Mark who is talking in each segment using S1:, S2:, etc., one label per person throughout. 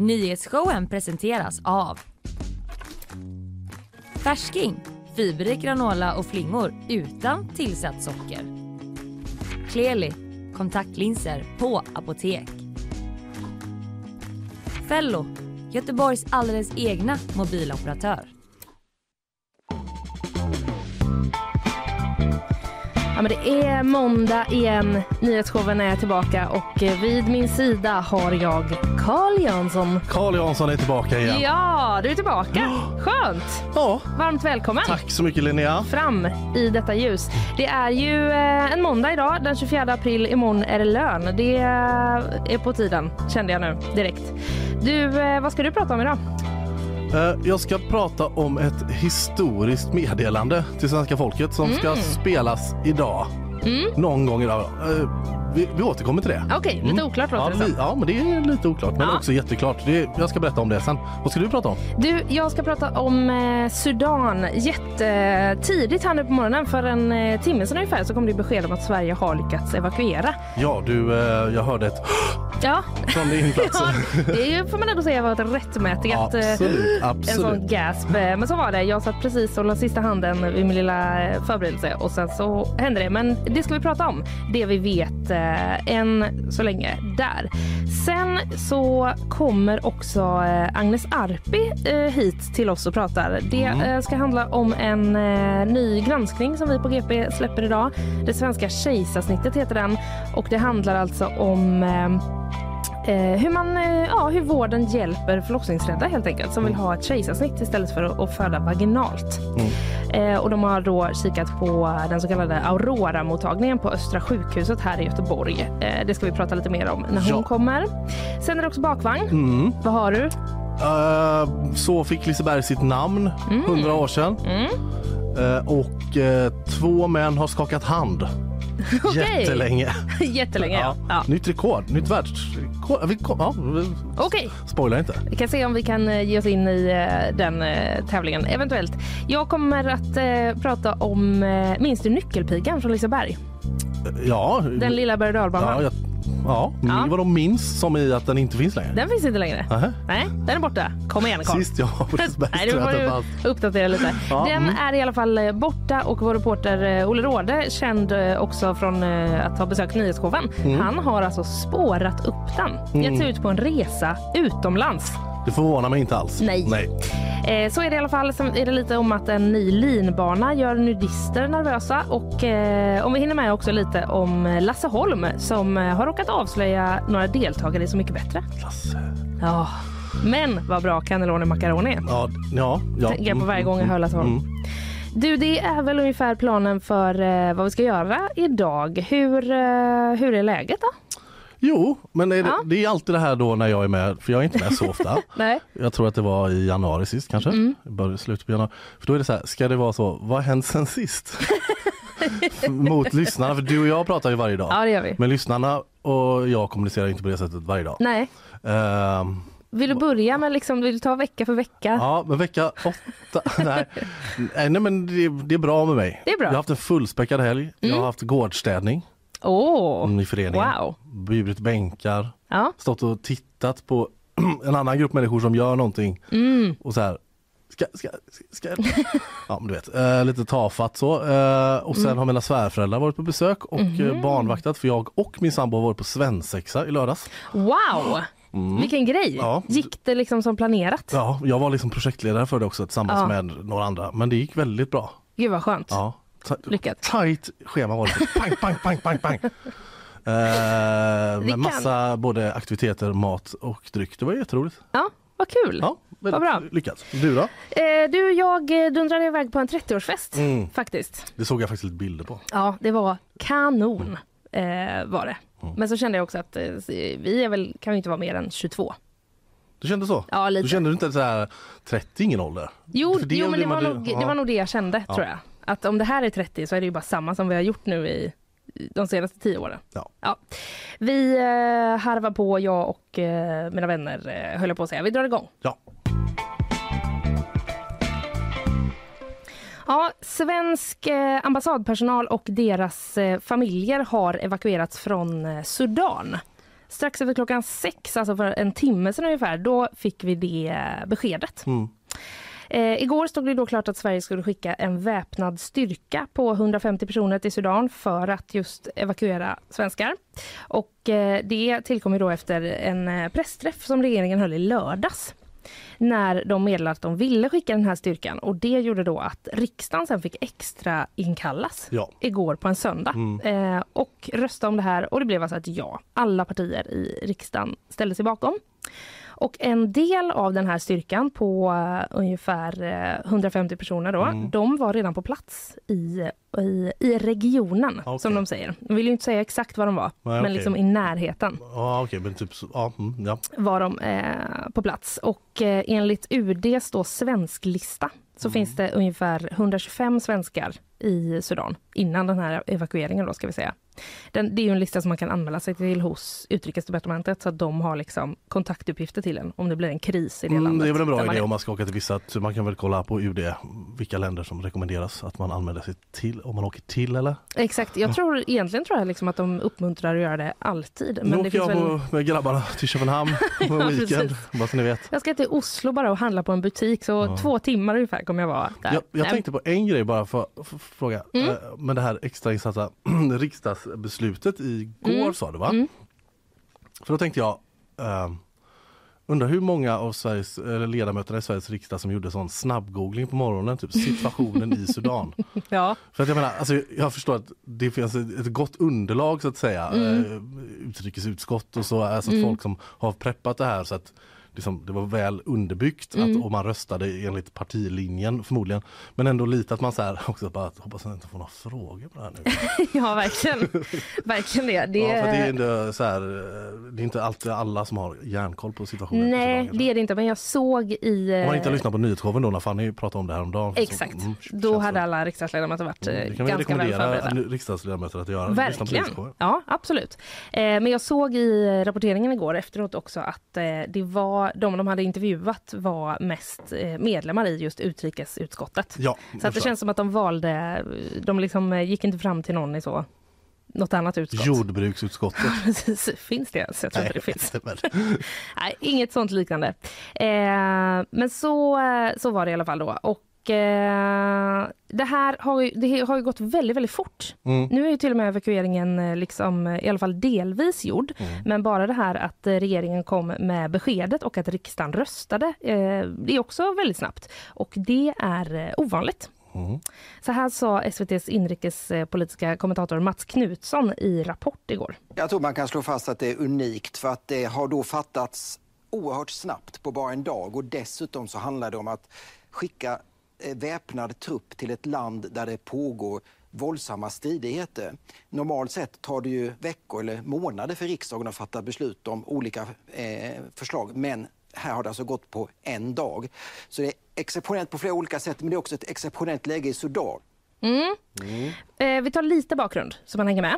S1: Nyhetsshowen presenteras av Färsking, fiberrik granola och flingor utan tillsatt socker. Kleli, kontaktlinser på apotek. Fello, Göteborgs alldeles egna mobiloperatör.
S2: Ja, men det är måndag igen. Nyhetsshowen är tillbaka och eh, vid min sida har jag Carl Jansson.
S3: Carl Jansson är tillbaka igen.
S2: Ja, du är tillbaka. Skönt.
S3: Ja,
S2: Varmt välkommen.
S3: tack så mycket Linnea.
S2: Fram i detta ljus. Det är ju eh, en måndag idag, den 24 april. Imorgon är det lön. Det är på tiden, kände jag nu direkt. Du, eh, vad ska du prata om idag?
S3: Eh, Jag ska prata om ett historiskt meddelande till svenska folket som ska
S2: Mm.
S3: spelas idag. Någon gång idag. Vi, vi återkommer till det.
S2: Okej, lite oklart
S3: Ja,
S2: låter det
S3: li, ja, men det är lite oklart, men
S2: Ja.
S3: också jätteklart. Det, jag ska berätta om det sen. Vad ska du prata om?
S2: Du, jag ska prata om eh, Sudan. Jättetidigt här nu på morgonen, för en eh, timme sedan ungefär, så kom det besked om att Sverige har lyckats evakuera.
S3: Ja, du, eh, jag hörde ett
S2: Ja,
S3: från din plats.
S2: ja det är ju, får man ändå säga var ett rättmätigt eh,
S3: absolut,
S2: en
S3: absolut.
S2: sån gasp. Eh, Men så var det. Jag satt precis och la sista handen vid min lilla eh, förberedelse och sen så hände det. Men det ska vi prata om. Det vi vet eh, än så länge där. Sen så kommer också eh, Agnes Arpi eh, hit till oss och pratar. Det eh, ska handla om en ny granskning som vi på GP släpper idag. Det svenska kejsarsnittet heter den och det handlar alltså om hur, man, eh, ja, hur vården hjälper förlossningsrädda helt enkelt som vill ha ett kejsarsnitt istället för att, föda vaginalt. Eh, och de har då kikat på den så kallade Aurora-mottagningen på Östra sjukhuset här i Göteborg. Eh, det ska vi prata lite mer om när hon
S3: Ja.
S2: kommer. Sen är det också bakvagn.
S3: Mm.
S2: Vad har du?
S3: Eh, så fick Liseberg sitt namn, 100 år sedan.
S2: Mm.
S3: Eh, och eh, två män har skakat hand.
S2: Okej.
S3: Jättelänge.
S2: Jättelänge ja. ja.
S3: Nytt rekord, nytt världsrekord. Vi kom, ja,
S2: Okej.
S3: spoila inte.
S2: Vi kan se om vi kan eh, ge oss in i eh, den eh, tävlingen, eventuellt. Jag kommer att eh, prata om, eh, minns du nyckelpigan från Liseberg?
S3: Ja,
S2: Den lilla berg och dalbanan.
S3: ja, jag, ja.
S2: Ja.
S3: Vadå minns som i att den inte finns längre?
S2: Den finns inte längre.
S3: Nähä.
S2: Nej, den är borta. Kom igen Carl.
S3: Sist jag var på
S2: Nej, får
S3: den
S2: du uppdatera lite.
S3: Ja,
S2: Den
S3: mm.
S2: är i alla fall eh, borta och vår reporter eh, Olle Råde, känd eh, också från att ha besökt nyhetsshowen,
S3: Mm.
S2: han har alltså spårat upp den. Gett sig ut på en resa utomlands.
S3: Det förvånar mig inte alls.
S2: Nej.
S3: Nej.
S2: Eh, så är det i alla fall. Sen är det lite om att en ny linbana gör nudister nervösa och eh, om vi hinner med också lite om Lasse Holm som eh, har råkat avslöja några deltagare i Så mycket bättre.
S3: Lasse.
S2: Ja, men vad bra cannelloni macaroni är.
S3: Ja, ja. ja.
S2: tänker jag på varje gång jag hör Lasse Holm.
S3: Mm.
S2: Du, det är väl ungefär planen för eh, vad vi ska göra idag. Hur, eh, hur är läget då?
S3: Jo, men är det,
S2: Ja.
S3: det är alltid det här då när jag är med, för jag är inte med så ofta.
S2: Nej.
S3: Jag tror att det var i januari sist kanske.
S2: Mm.
S3: Slutet på januari. För då är det så här, ska det vara så, vad har hänt sen sist? Mot lyssnarna, för du och jag pratar ju varje dag.
S2: Ja, det gör vi.
S3: Men lyssnarna och jag kommunicerar inte på det sättet varje dag.
S2: Nej.
S3: Ehm,
S2: Vill du börja med liksom, vill du ta vecka för vecka?
S3: ja, men vecka åtta, nej. nej men det, det är bra med mig.
S2: Det är bra.
S3: Jag har haft en fullspäckad helg. Jag har haft gårdsstädning Mm, i föreningen.
S2: wow.
S3: Burit bänkar,
S2: Ja.
S3: stått och tittat på en annan grupp människor som gör någonting
S2: Mm.
S3: och så här Ska, ska, ska, ja men du vet, eh, lite tafatt så. Eh, och sen
S2: Mm.
S3: har mina svärföräldrar varit på besök och eh, barnvaktat för jag och min sambo har varit på svensexa i lördags.
S2: Wow! Vilken grej!
S3: Mm. Ja.
S2: Gick det liksom som planerat?
S3: Ja, jag var liksom projektledare för det också tillsammans
S2: Ja.
S3: med några andra men det gick väldigt bra.
S2: Gud vad skönt.
S3: Ja.
S2: Lyckat.
S3: Tight schema var det. Pang, pang, pang, pang, pang. Eh, med massa både aktiviteter, mat och dryck. Det var jätteroligt.
S2: Ja, vad kul.
S3: Ja, väldigt
S2: bra.
S3: lyckat. Du då?
S2: Eh, du, jag dundrade iväg på en 30-årsfest
S3: Mm.
S2: faktiskt.
S3: Det såg jag faktiskt lite bilder på.
S2: Ja, det var kanon eh, var det.
S3: Mm.
S2: Men så kände jag också att eh, vi är väl, kan ju inte vara mer än 22.
S3: Du kände så?
S2: Ja, lite.
S3: Du kände inte så här 30 ingen ålder?
S2: Jo, jo men det var, nog, det var nog det jag kände
S3: Ja.
S2: tror jag. Att om det här är 30 så är det ju bara samma som vi har gjort nu i de senaste tio åren.
S3: Ja.
S2: Vi eh, harvar på, jag och eh, mina vänner eh, höll jag på att säga. Vi drar igång.
S3: Ja.
S2: Ja, svensk eh, ambassadpersonal och deras eh, familjer har evakuerats från eh, Sudan. strax över klockan sex, alltså för en timme sedan ungefär, då fick vi det beskedet.
S3: Mm.
S2: Eh, igår stod det då klart att Sverige skulle skicka en väpnad styrka på 150 personer till Sudan för att just evakuera svenskar. Och eh, det tillkom då efter en eh, pressträff som regeringen höll i lördags när de meddelade att de ville skicka den här styrkan och det gjorde då att riksdagen sen fick extra inkallas
S3: Ja.
S2: igår på en söndag
S3: Mm.
S2: eh, och rösta om det här och det blev alltså ett ja. Alla partier i riksdagen ställde sig bakom. Och en del av den här styrkan på eh, ungefär eh, 150 personer då,
S3: Mm.
S2: de var redan på plats i, i, i regionen
S3: Okej.
S2: som de säger. De vill ju inte säga exakt var de var,
S3: Nej,
S2: men
S3: okej.
S2: liksom i närheten
S3: Ja okej men typ ja, mm, ja.
S2: var de eh, på plats. Och eh, enligt UDs då svensklista så
S3: Mm.
S2: finns det ungefär 125 svenskar i Sudan innan den här evakueringen då ska vi säga. Den, det är ju en lista som man kan anmäla sig till hos Utrikesdepartementet så att de har liksom kontaktuppgifter till en om det blir en kris i det
S3: Mm,
S2: landet.
S3: det är väl en bra idé om man ska åka till vissa, att man kan väl kolla på UD vilka länder som rekommenderas att man anmäler sig till om man åker till eller?
S2: Exakt, jag tror egentligen tror jag liksom att de uppmuntrar att göra det alltid. Men
S3: nu åker jag
S2: väl...
S3: med grabbarna till Köpenhamn på en weekend, bara så ni vet.
S2: Jag ska till Oslo bara och handla på en butik så
S3: Ja.
S2: två timmar ungefär kommer jag vara där.
S3: Jag, jag tänkte på en grej bara för att fråga.
S2: Mm.
S3: Eh, Men det här extrainsatta riksdagsbeslutet igår
S2: Mm.
S3: sa du va?
S2: Mm.
S3: För då tänkte jag eh, Undrar hur många av Sveriges, eller ledamöterna i Sveriges riksdag som gjorde sån snabbgoogling på morgonen, typ situationen i Sudan.
S2: Ja,
S3: För att jag menar, alltså, jag förstår att det finns ett, gott underlag så att säga,
S2: Mm.
S3: eh, utrikesutskott och så, alltså
S2: Mm.
S3: folk som har preppat det här så att liksom, det var väl underbyggt
S2: Mm.
S3: att, och man röstade enligt partilinjen förmodligen. Men ändå lite att man så här också bara hoppas att jag inte får några frågor på det här nu.
S2: ja verkligen. verkligen det. det...
S3: Ja, det är, ändå så här, eh, det är inte alltid alla som har järnkoll på situationen.
S2: Nej, det är det inte. Men jag såg i...
S3: Om man inte har
S2: eh,
S3: lyssnat på nyhetsshowen då när Fanny pratade om det här om dagen.
S2: Exakt.
S3: mm,
S2: Då hade alla riksdagsledamöter varit eh,
S3: Det kan vi
S2: ganska väl förberedda.
S3: riksdagsledamöter att göra.
S2: Verkligen. Ja, absolut. Eh, men jag såg i rapporteringen igår efteråt också att eh, det var de de hade intervjuat var mest eh, medlemmar i just utrikesutskottet.
S3: Ja,
S2: Så att det känns som att de valde, de liksom eh, gick inte fram till någon i så något annat utskott.
S3: Jordbruksutskottet.
S2: Finns det? Så jag tror inte det finns. Nej, inget sånt liknande. Eh, men så, eh, så var det i alla fall då. Och eh, det här har ju, det har ju gått väldigt, väldigt fort.
S3: Mm.
S2: Nu är ju till och med evakueringen eh, liksom, eh, i alla fall delvis gjord.
S3: Mm.
S2: Men bara det här att regeringen kom med beskedet och att riksdagen röstade, eh, det är också väldigt snabbt. Och det är ovanligt.
S3: Mm.
S2: Så här sa SVTs inrikespolitiska kommentator Mats Knutsson i Rapport igår.
S4: Jag tror man kan slå fast att det är unikt för att det har då fattats oerhört snabbt på bara en dag och dessutom så handlar det om att skicka väpnad trupp till ett land där det pågår våldsamma stridigheter. Normalt sett tar det ju veckor eller månader för riksdagen att fatta beslut om olika eh, förslag men här har det alltså gått på en dag. Så det är exceptionellt på flera olika sätt men det är också ett exceptionellt läge i Sudan.
S2: Eh, vi tar lite bakgrund så man hänger med.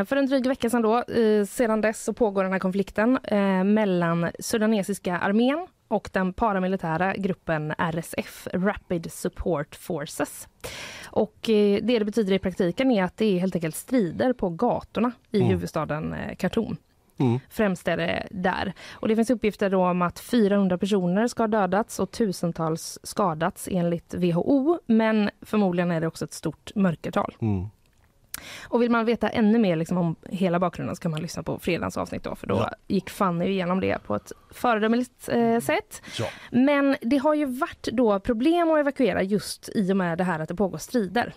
S2: Eh, för en dryg vecka sedan då, eh, sedan dess så pågår den här konflikten eh, mellan sudanesiska armén och den paramilitära gruppen RSF, Rapid Support Forces. Och eh, det det betyder i praktiken är att det är helt enkelt strider på gatorna i huvudstaden eh, Khartoum.
S3: Mm.
S2: Främst är det där. Och det finns uppgifter om att 400 personer ska ha dödats och tusentals skadats enligt WHO. Men förmodligen är det också ett stort mörkertal.
S3: Mm.
S2: Och vill man veta ännu mer liksom om hela bakgrunden så kan man lyssna på fredagens avsnitt då, för då
S3: Ja.
S2: gick Fanny igenom det på ett föredömligt eh, sätt.
S3: Ja.
S2: Men det har ju varit då problem att evakuera just i och med det här att det pågår strider.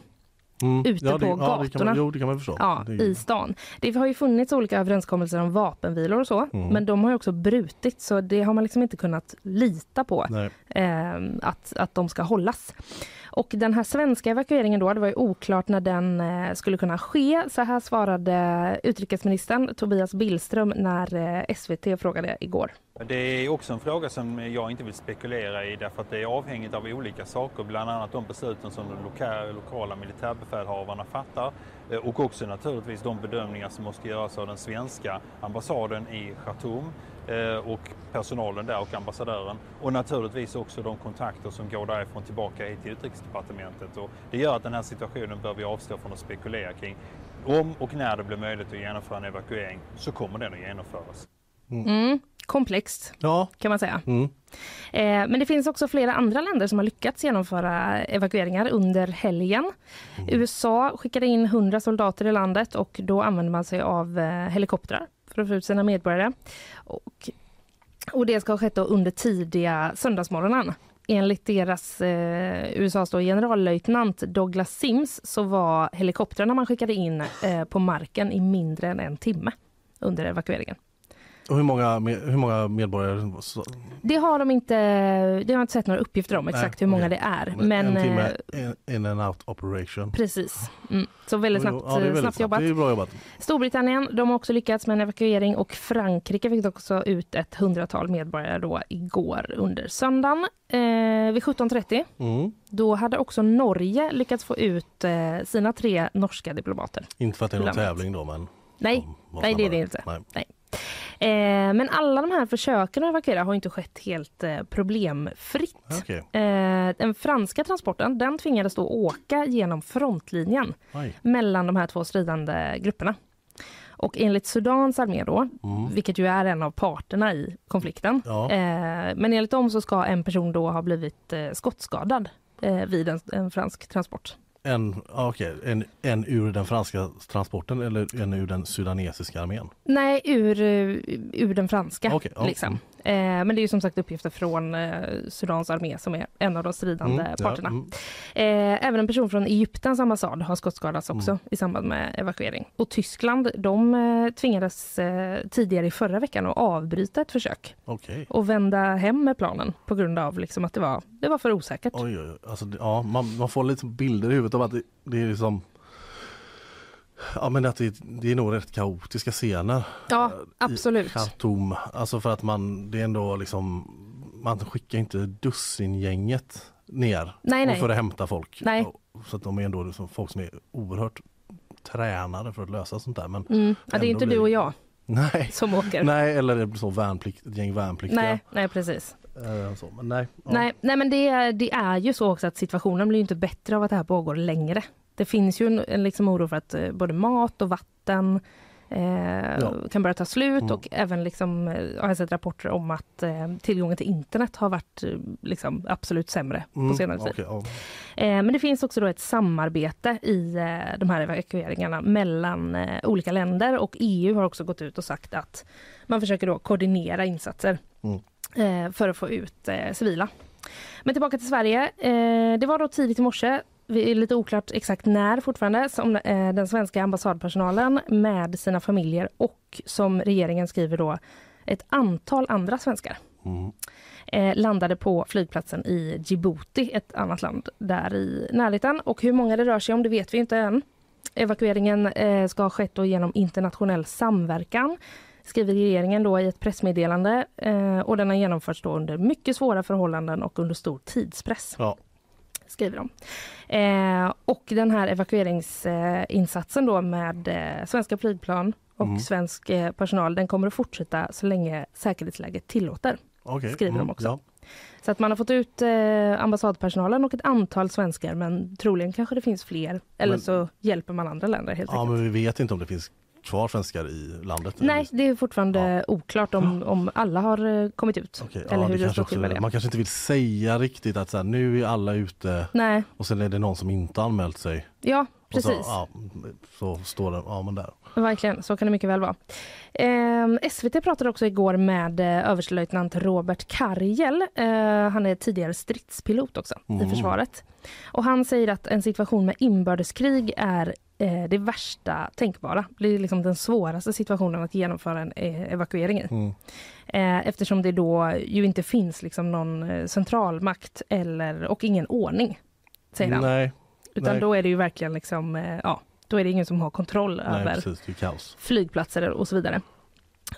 S3: Mm.
S2: Ute
S3: ja, det,
S2: på
S3: ja,
S2: gatorna.
S3: man, Jo, kan man förstå.
S2: Ja,
S3: det
S2: i stan. Det har ju funnits olika överenskommelser om vapenvilor och så,
S3: Mm.
S2: men de har ju också brutits så det har man liksom inte kunnat lita på eh, att, att de ska hållas. Och den här svenska evakueringen då, det var ju oklart när den eh, skulle kunna ske. Så här svarade utrikesministern Tobias Billström när eh, SVT frågade igår.
S5: Det är också en fråga som jag inte vill spekulera i därför att det är avhängigt av olika saker, bland annat de besluten som de lokala militärbefälhavarna fattar eh, och också naturligtvis de bedömningar som måste göras av den svenska ambassaden i Khartoum och personalen där och ambassadören och naturligtvis också de kontakter som går därifrån tillbaka hit till utrikesdepartementet och det gör att den här situationen bör vi avstå från att spekulera kring. om och när det blir möjligt att genomföra en evakuering så kommer den att genomföras.
S2: Mm. Komplext
S3: Ja.
S2: kan man säga.
S3: Mm.
S2: Eh, men det finns också flera andra länder som har lyckats genomföra evakueringar under helgen. USA skickade in 100 soldater i landet och då använder man sig av eh, helikoptrar för att få ut sina medborgare. Och, och det ska ha skett då under tidiga söndagsmorgonen. Enligt deras eh, USAs då generallöjtnant Douglas Sims så var helikoptrarna man skickade in eh, på marken i mindre än en timme under evakueringen.
S3: Och hur många, hur många medborgare?
S2: Det har de inte, det har inte sett några uppgifter om exakt hur många
S3: okej.
S2: det är. Men,
S3: en timme
S2: eh,
S3: in, in and out operation.
S2: precis. Mm. Så väldigt snabbt,
S3: Ja, är väldigt
S2: snabbt jobbat.
S3: Jobbat.
S2: Storbritannien de har också lyckats med en evakuering och Frankrike fick också ut ett hundratal medborgare då igår under söndagen. Eh, vid 17.30
S3: Mm.
S2: då hade också Norge lyckats få ut eh, sina tre norska diplomater.
S3: Inte för att det är någon tävling då men...
S2: Nej, nej det är det inte.
S3: Nej.
S2: Eh, men alla de här försöken att evakuera har inte skett helt eh, problemfritt.
S3: Okej.
S2: Eh, den franska transporten den tvingades då åka genom frontlinjen
S3: Oj.
S2: mellan de här två stridande grupperna. Och enligt Sudans armé då,
S3: Mm.
S2: vilket ju är en av parterna i konflikten,
S3: Ja.
S2: eh, men enligt dem så ska en person då ha blivit eh, skottskadad eh, vid en, en fransk transport.
S3: En, ja, okej. en, en ur den franska transporten eller en ur den sudanesiska armén?
S2: Nej, ur, eh, ur den franska.
S3: Okej, ja.
S2: liksom. eh, men det är ju som sagt uppgifter från eh, Sudans armé som är en av de stridande
S3: Mm, ja,
S2: parterna.
S3: mm.
S2: Eh, även en person från Egyptens ambassad har skottskadats också
S3: Mm.
S2: i samband med evakuering. Och Tyskland de tvingades tidigare i förra veckan att avbryta ett försök
S3: Okej.
S2: och vända hem med planen på grund av liksom att det var, det var för osäkert.
S3: Oj, oj. Alltså, ja, man, man får lite bilder i huvudet av att det, det är liksom Ja men att det, det är nog rätt kaotiska scener.
S2: Ja, absolut.
S3: I Khartoum. Alltså för att man, det är ändå liksom Man skickar inte dussingänget ner
S2: Nej, nej.
S3: för att hämta folk.
S2: Nej.
S3: Så att de är ändå liksom folk som är oerhört tränade för att lösa sånt där. Men
S2: Mm. Ja, det är inte
S3: blir
S2: du och jag
S3: Nej,
S2: som åker.
S3: nej eller så värnplikt, ett gäng värnpliktiga.
S2: nej, nej, precis.
S3: Eh, Så, men nej. Ja.
S2: Nej, nej men det, är- det är ju så också att situationen blir inte bättre av att det här pågår längre. Det finns ju en, en liksom oro för att eh, både mat och vatten eh, kan börja ta slut
S3: Mm.
S2: och även liksom, eh, har jag sett rapporter om att eh, tillgången till internet har varit liksom, absolut sämre
S3: Mm,
S2: på senare tid.
S3: okej, ja.
S2: Eh, men det finns också då ett samarbete i de här evakueringarna mellan olika länder och EU har också gått ut och sagt att man försöker då koordinera insatser
S3: Mm.
S2: Eh, för att få ut eh, civila. Men tillbaka till Sverige. Eh, det var då tidigt i morse, det är lite oklart exakt när fortfarande, som den svenska ambassadpersonalen med sina familjer och som regeringen skriver då ett antal andra svenskar
S3: Mm.
S2: eh, landade på flygplatsen i Djibouti, ett annat land där i närheten. Och hur många det rör sig om det vet vi inte än. Evakueringen eh, ska ha skett genom internationell samverkan skriver regeringen då i ett pressmeddelande eh, och den har genomförts då under mycket svåra förhållanden och under stor tidspress.
S3: Ja.
S2: Skriver de. Eh, och den här evakueringsinsatsen då med eh, svenska flygplan och
S3: Mm.
S2: svensk eh, personal den kommer att fortsätta så länge säkerhetsläget tillåter.
S3: Okej,
S2: Skriver de också.
S3: Ja.
S2: Så att man har fått ut eh, ambassadpersonalen och ett antal svenskar men troligen kanske det finns fler. Eller
S3: Men-
S2: så hjälper man andra länder helt
S3: ja,
S2: enkelt.
S3: men vi vet inte om det finns kvar svenskar i landet.
S2: Nej, det är fortfarande oklart om, om alla har eh, kommit ut.
S3: Okej,
S2: eller
S3: ja,
S2: hur
S3: det kanske också,
S2: det.
S3: Man kanske inte vill säga riktigt att så här, nu är alla ute
S2: Nej,
S3: och sen är det någon som inte anmält sig.
S2: Ja precis.
S3: Så, ja, så står det, ja men där.
S2: Verkligen, så kan det mycket väl vara. Eh, SVT pratade också igår med eh, överstelöjtnant Robert Karjel. Eh, han är tidigare stridspilot också i
S3: Mm.
S2: försvaret. Och han säger att en situation med inbördeskrig är eh, det värsta tänkbara. Det är liksom den svåraste situationen att genomföra en eh, evakuering i.
S3: Mm.
S2: Eh, eftersom det då ju inte finns liksom någon centralmakt eller, och ingen ordning. Säger han.
S3: Nej,
S2: Utan
S3: nej.
S2: då är det ju verkligen liksom, eh, ja, då är det ingen som har kontroll
S3: nej
S2: över
S3: precis,
S2: flygplatser och så vidare.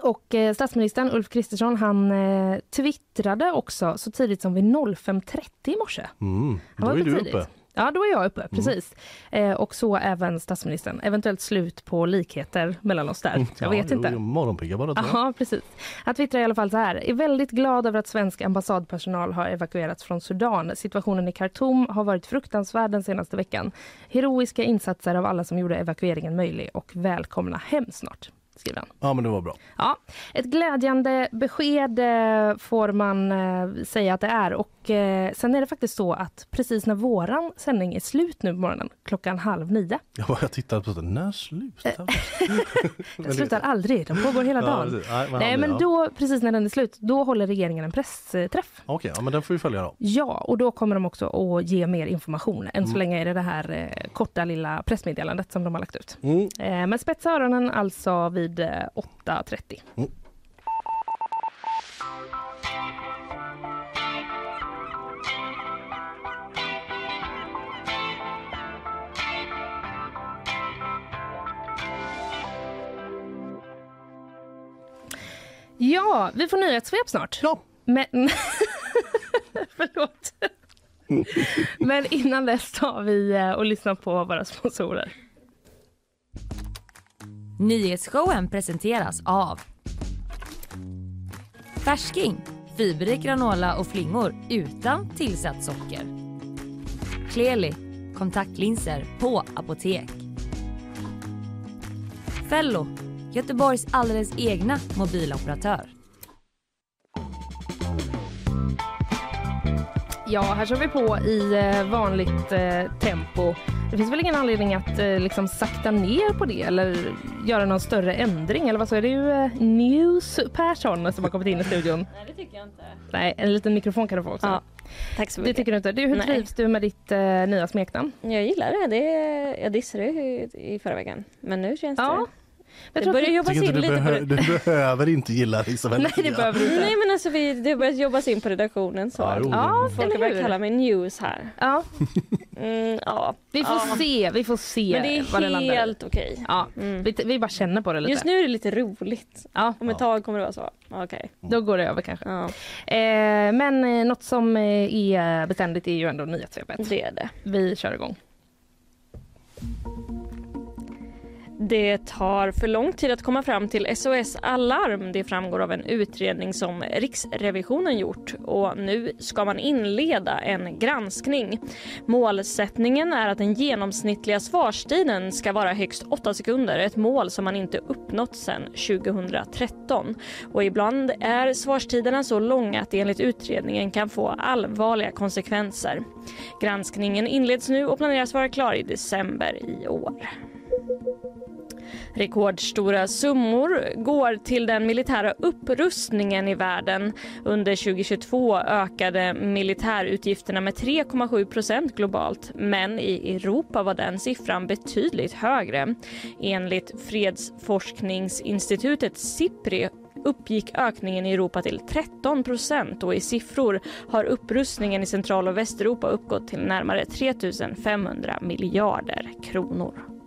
S2: Och eh, statsministern Ulf Kristersson han eh, twittrade också så tidigt som vid 05.30 i morse.
S3: Mm.
S2: Han
S3: är
S2: uppe
S3: du
S2: tidigt.
S3: uppe.
S2: Ja, då är jag uppe, precis. Eh, och så även statsministern. Eventuellt slut på likheter mellan oss där. Jag vet
S3: ja,
S2: inte.
S3: Jo, morgonpigga bara.
S2: Ja, precis. Han twittrar i alla fall så här. Är väldigt glad över att svensk ambassadpersonal har evakuerats från Sudan. Situationen i Khartoum har varit fruktansvärd den senaste veckan. Heroiska insatser av alla som gjorde evakueringen möjlig och välkomna hem snart. Skriver han.
S3: Ja, men det var bra.
S2: Ja, ett glädjande besked eh, får man eh, säga att det är. Och eh, sen är det faktiskt så att precis när våran sändning är slut nu på morgonen, klockan halv nio.
S3: Jag bara tittade på det. När slutar
S2: Den slutar aldrig, de pågår hela
S3: Ja,
S2: dagen.
S3: precis. Nej, men
S2: Nej, men
S3: ja.
S2: då, precis när den är slut, då håller regeringen en pressträff.
S3: Okej, ja, men den får vi följa då.
S2: Ja, och då kommer de också att ge mer information. Än
S3: Mm.
S2: så länge är det det här korta lilla pressmeddelandet som de har lagt ut.
S3: Mm.
S2: Men spetsa öronen alltså vid eh, 8.30.
S3: Mm.
S2: Ja, vi får nyhetssvep snart.
S3: Ja.
S2: Men... Förlåt. Men innan dess tar vi eh, och lyssnar på våra sponsorer.
S1: Nyhetsshowen presenteras av Färsking, fiberrik granola och flingor utan tillsatt socker. Kleli, kontaktlinser på apotek. Fello, Göteborgs alldeles egna mobiloperatör.
S2: Ja, här kör vi på i eh, vanligt eh, tempo. Det finns väl ingen anledning att eh, liksom sakta ner på det eller göra någon större ändring eller vad så är det ju eh, News Persson som har kommit in i studion.
S6: Nej, det tycker jag inte.
S2: Nej, en liten mikrofon kan du få också.
S6: Ja, tack så
S2: Det
S6: mycket.
S2: tycker du inte. Du, hur
S6: Nej.
S2: trivs du med ditt eh, nya smeknamn?
S6: Jag gillar det. det jag dissade det i, i förra veckan. Men nu känns
S2: Ja,
S6: det...
S2: Jag
S6: Det
S2: att
S6: börjar jobbas
S3: Tycker
S6: in lite på
S3: behö-
S6: det.
S3: du behöver inte gilla Isabella
S2: Nej, det behöver du inte.
S6: Nej men alltså vi, det börjar jobbas in på redaktionen så
S3: Ja,
S6: att
S2: Ja,
S6: folk
S2: hur?
S6: kalla mig news här.
S2: Ja,
S6: Mm, ja.
S2: vi får
S6: Ja.
S2: se. Vi får se
S6: Men det
S2: vad det
S6: är helt okej.
S2: Ja,
S6: Mm.
S2: vi, vi bara känner på det lite.
S6: Just nu är det lite roligt.
S2: Ja,
S6: Om ett
S3: Ja.
S6: tag kommer det vara så. Okej.
S2: då går det över kanske.
S6: Ja,
S2: Eh, men eh, något som eh, är beständigt är ju ändå nyhetssvepet.
S6: det är det.
S2: Vi kör igång.
S6: Det tar för lång tid att komma fram till SOS Alarm. Det framgår av en utredning som Riksrevisionen gjort. Och nu ska man inleda en granskning. Målsättningen är att den genomsnittliga svarstiden ska vara högst 8 sekunder. Ett mål som man inte uppnått sedan 2013. Och ibland är svarstiderna så långa att det enligt utredningen kan få allvarliga konsekvenser. Granskningen inleds nu och planeras vara klar i december i år. Rekordstora summor går till den militära upprustningen i världen. Under 2022 ökade militärutgifterna med 3,7 procent globalt men i Europa var den siffran betydligt högre. Enligt fredsforskningsinstitutet Sipri uppgick ökningen i Europa till 13 procent och i siffror har upprustningen i Central och Västeuropa uppgått till närmare 3 500 miljarder kronor.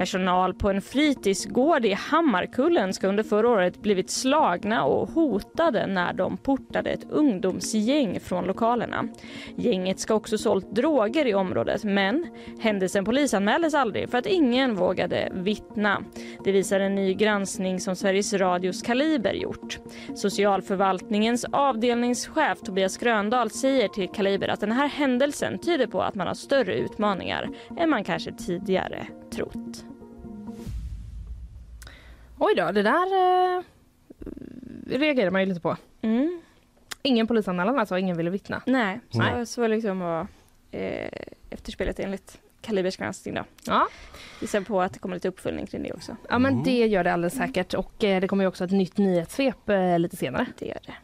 S6: Personal på en fritidsgård i Hammarkullen ska under förra året blivit slagna och hotade när de portade ett ungdomsgäng från lokalerna. Gänget ska också sålt droger i området men händelsen polisanmäldes aldrig för att ingen vågade vittna. Det visar en ny granskning som Sveriges Radios Kaliber gjort. Socialförvaltningens avdelningschef Tobias Gröndahl säger till Kaliber att den här händelsen tyder på att man har större utmaningar än man kanske tidigare trott.
S2: Oj då, det där eh, reagerar man ju lite på.
S6: Mm.
S2: Ingen polisanmälan alltså, ingen ville vittna.
S6: Nej, så,
S2: Nej.
S6: så liksom var eh, efterspelet enligt Kalibers granskning då.
S2: Ja,
S6: Gissar på att det kommer lite uppföljning kring det också.
S2: ja men det gör det alldeles säkert och eh, det kommer ju också ett nytt nyhetssvep eh, lite senare.
S6: Det gör det.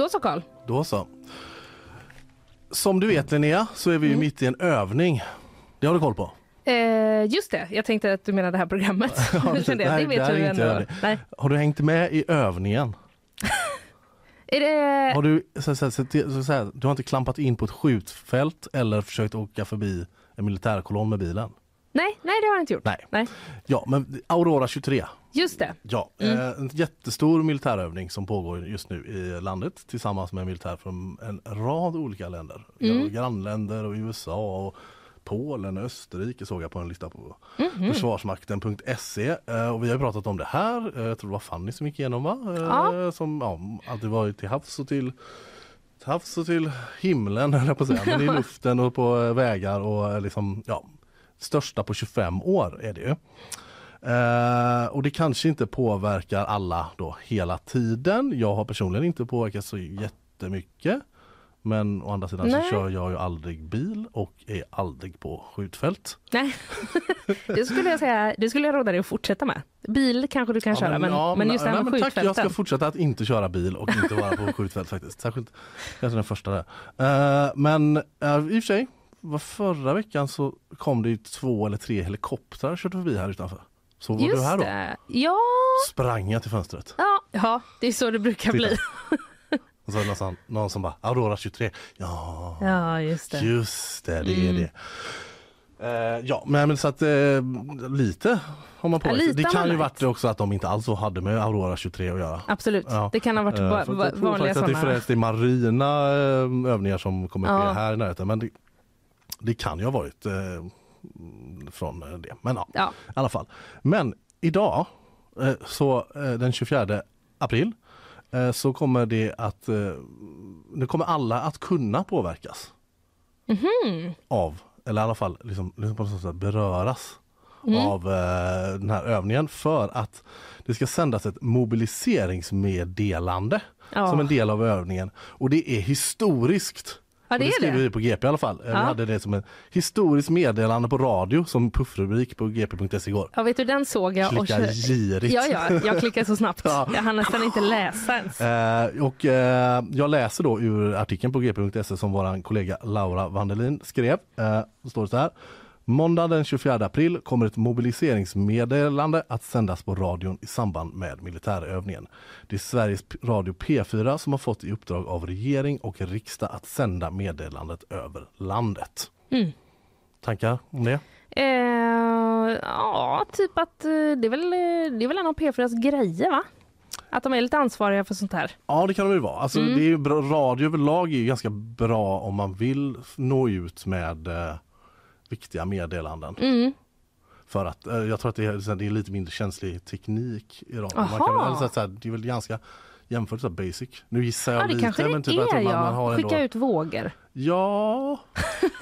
S2: Då så Karl.
S3: Då så. Som du vet Linnea så är vi ju
S2: Mm.
S3: mitt i en övning. Det har du koll på?
S2: Eh, just det, jag tänkte att du menade det här programmet.
S3: Ja,
S2: det vet
S3: det
S2: du ändå. Nej.
S3: Har du hängt med i övningen?
S2: Det...
S3: Har du, så, så, så, du har inte klampat in på ett skjutfält eller försökt åka förbi en militärkolonn med bilen?
S2: Nej, nej, det har jag inte gjort.
S3: Nej.
S2: nej.
S3: Ja, men Aurora 23.
S2: Just det.
S3: Ja, eh, en jättestor militärövning som pågår just nu i landet tillsammans med militär från en rad olika länder. Ja, grannländer och USA och Polen och Österrike såg jag på en lista på Försvarsmakten.se. Eh, och vi har pratat om det här. Eh, jag tror det var Fanny som gick igenom va?
S2: Ja.
S3: Som ja, alltid varit till havs och till havs och till himlen på säga. Men i luften och på vägar och liksom ja, största på 25 år är det ju. Eh, och det kanske inte påverkar alla då hela tiden. Jag har personligen inte påverkats så jättemycket. Men å andra sidan
S2: Nej.
S3: så kör jag ju aldrig bil och är aldrig på skjutfält.
S2: Nej, det skulle jag säga. Det skulle jag råda dig att fortsätta med. Bil kanske du kan köra, men,
S3: ja,
S2: men just det här med
S3: men tack, jag
S2: skjutfälten.
S3: ska fortsätta att inte köra bil och inte vara på skjutfält faktiskt. Särskilt kanske den första där. Eh, men uh, i och för sig, var förra veckan så kom det ju två eller tre helikoptrar körde förbi här utanför. Så var
S2: Just
S3: du här då?
S2: det. Ja,
S3: Sprang jag till fönstret.
S2: ja, ja, det är så det brukar
S3: Titta.
S2: bli.
S3: Och så var det någon, någon som bara Aurora 23. Ja,
S2: Ja, just det.
S3: just det, det är
S2: Mm.
S3: det. Eh, ja, men, men så att eh, lite har man på
S2: Ja, lite
S3: Det kan ju varit det också att de inte alls hade med Aurora 23 att göra.
S2: Absolut.
S3: Ja.
S2: Det kan ha varit
S3: att
S2: va- vanliga
S3: att det är
S2: sådana.
S3: förresten marina övningar som kommer ske
S2: Ja.
S3: här i närheten. Men det, det kan ju ha varit eh, från eh, det. Men ja,
S2: Ja.
S3: i alla fall. Men idag, eh, så eh, den 24 april, eh, så kommer det att, eh, nu kommer alla att kunna påverkas
S2: Mhm.
S3: av, eller i alla fall liksom, liksom beröras
S2: Mm.
S3: av den här övningen för att det ska sändas ett mobiliseringsmeddelande
S2: Ja.
S3: som en del av övningen och det är historiskt.
S2: Ja,
S3: Och
S2: det är
S3: skriver
S2: det.
S3: vi på GP i alla fall. Eh, Vi
S2: Ja.
S3: hade det som en historiskt meddelande på radio som puffrubrik på gp.se igår.
S2: Ja, vet du, den såg jag. och
S3: Klicka
S2: kö-
S3: girigt.
S2: Ja, ja, jag klickade så snabbt.
S3: Ja.
S2: Jag hann nästan inte läsa ens.
S3: Eh, och eh, jag läser då ur artikeln på gp.se som vår kollega Laura Vandelin skrev. Eh, står det så här. Måndag den 24 april kommer ett mobiliseringsmeddelande att sändas på radion i samband med militärövningen. Det är Sveriges Radio P4 som har fått i uppdrag av regering och riksdag att sända meddelandet över landet.
S2: Mm.
S3: Tankar om det?
S2: Eh, ja, typ att eh, det är väl, eh, det är väl en av P4s grejer, va? Att de är lite ansvariga för sånt här.
S3: Ja det kan de ju vara. Alltså,
S2: Mm.
S3: det är ju bra, radio överlag är ju ganska bra om man vill nå ut med eh, viktiga meddelanden.
S2: Mm.
S3: För att eh, jag tror att det är, det är lite mindre känslig teknik i radio. Man
S2: Aha.
S3: kan, väl- eller så att, så här, det är väl ganska jämfört med basic. Nu gissar jag
S2: Ja, det
S3: lite
S2: kanske det
S3: men typ
S2: är,
S3: man,
S2: ja.
S3: man har
S2: Skicka
S3: ändå,
S2: ut vågor.
S3: Ja,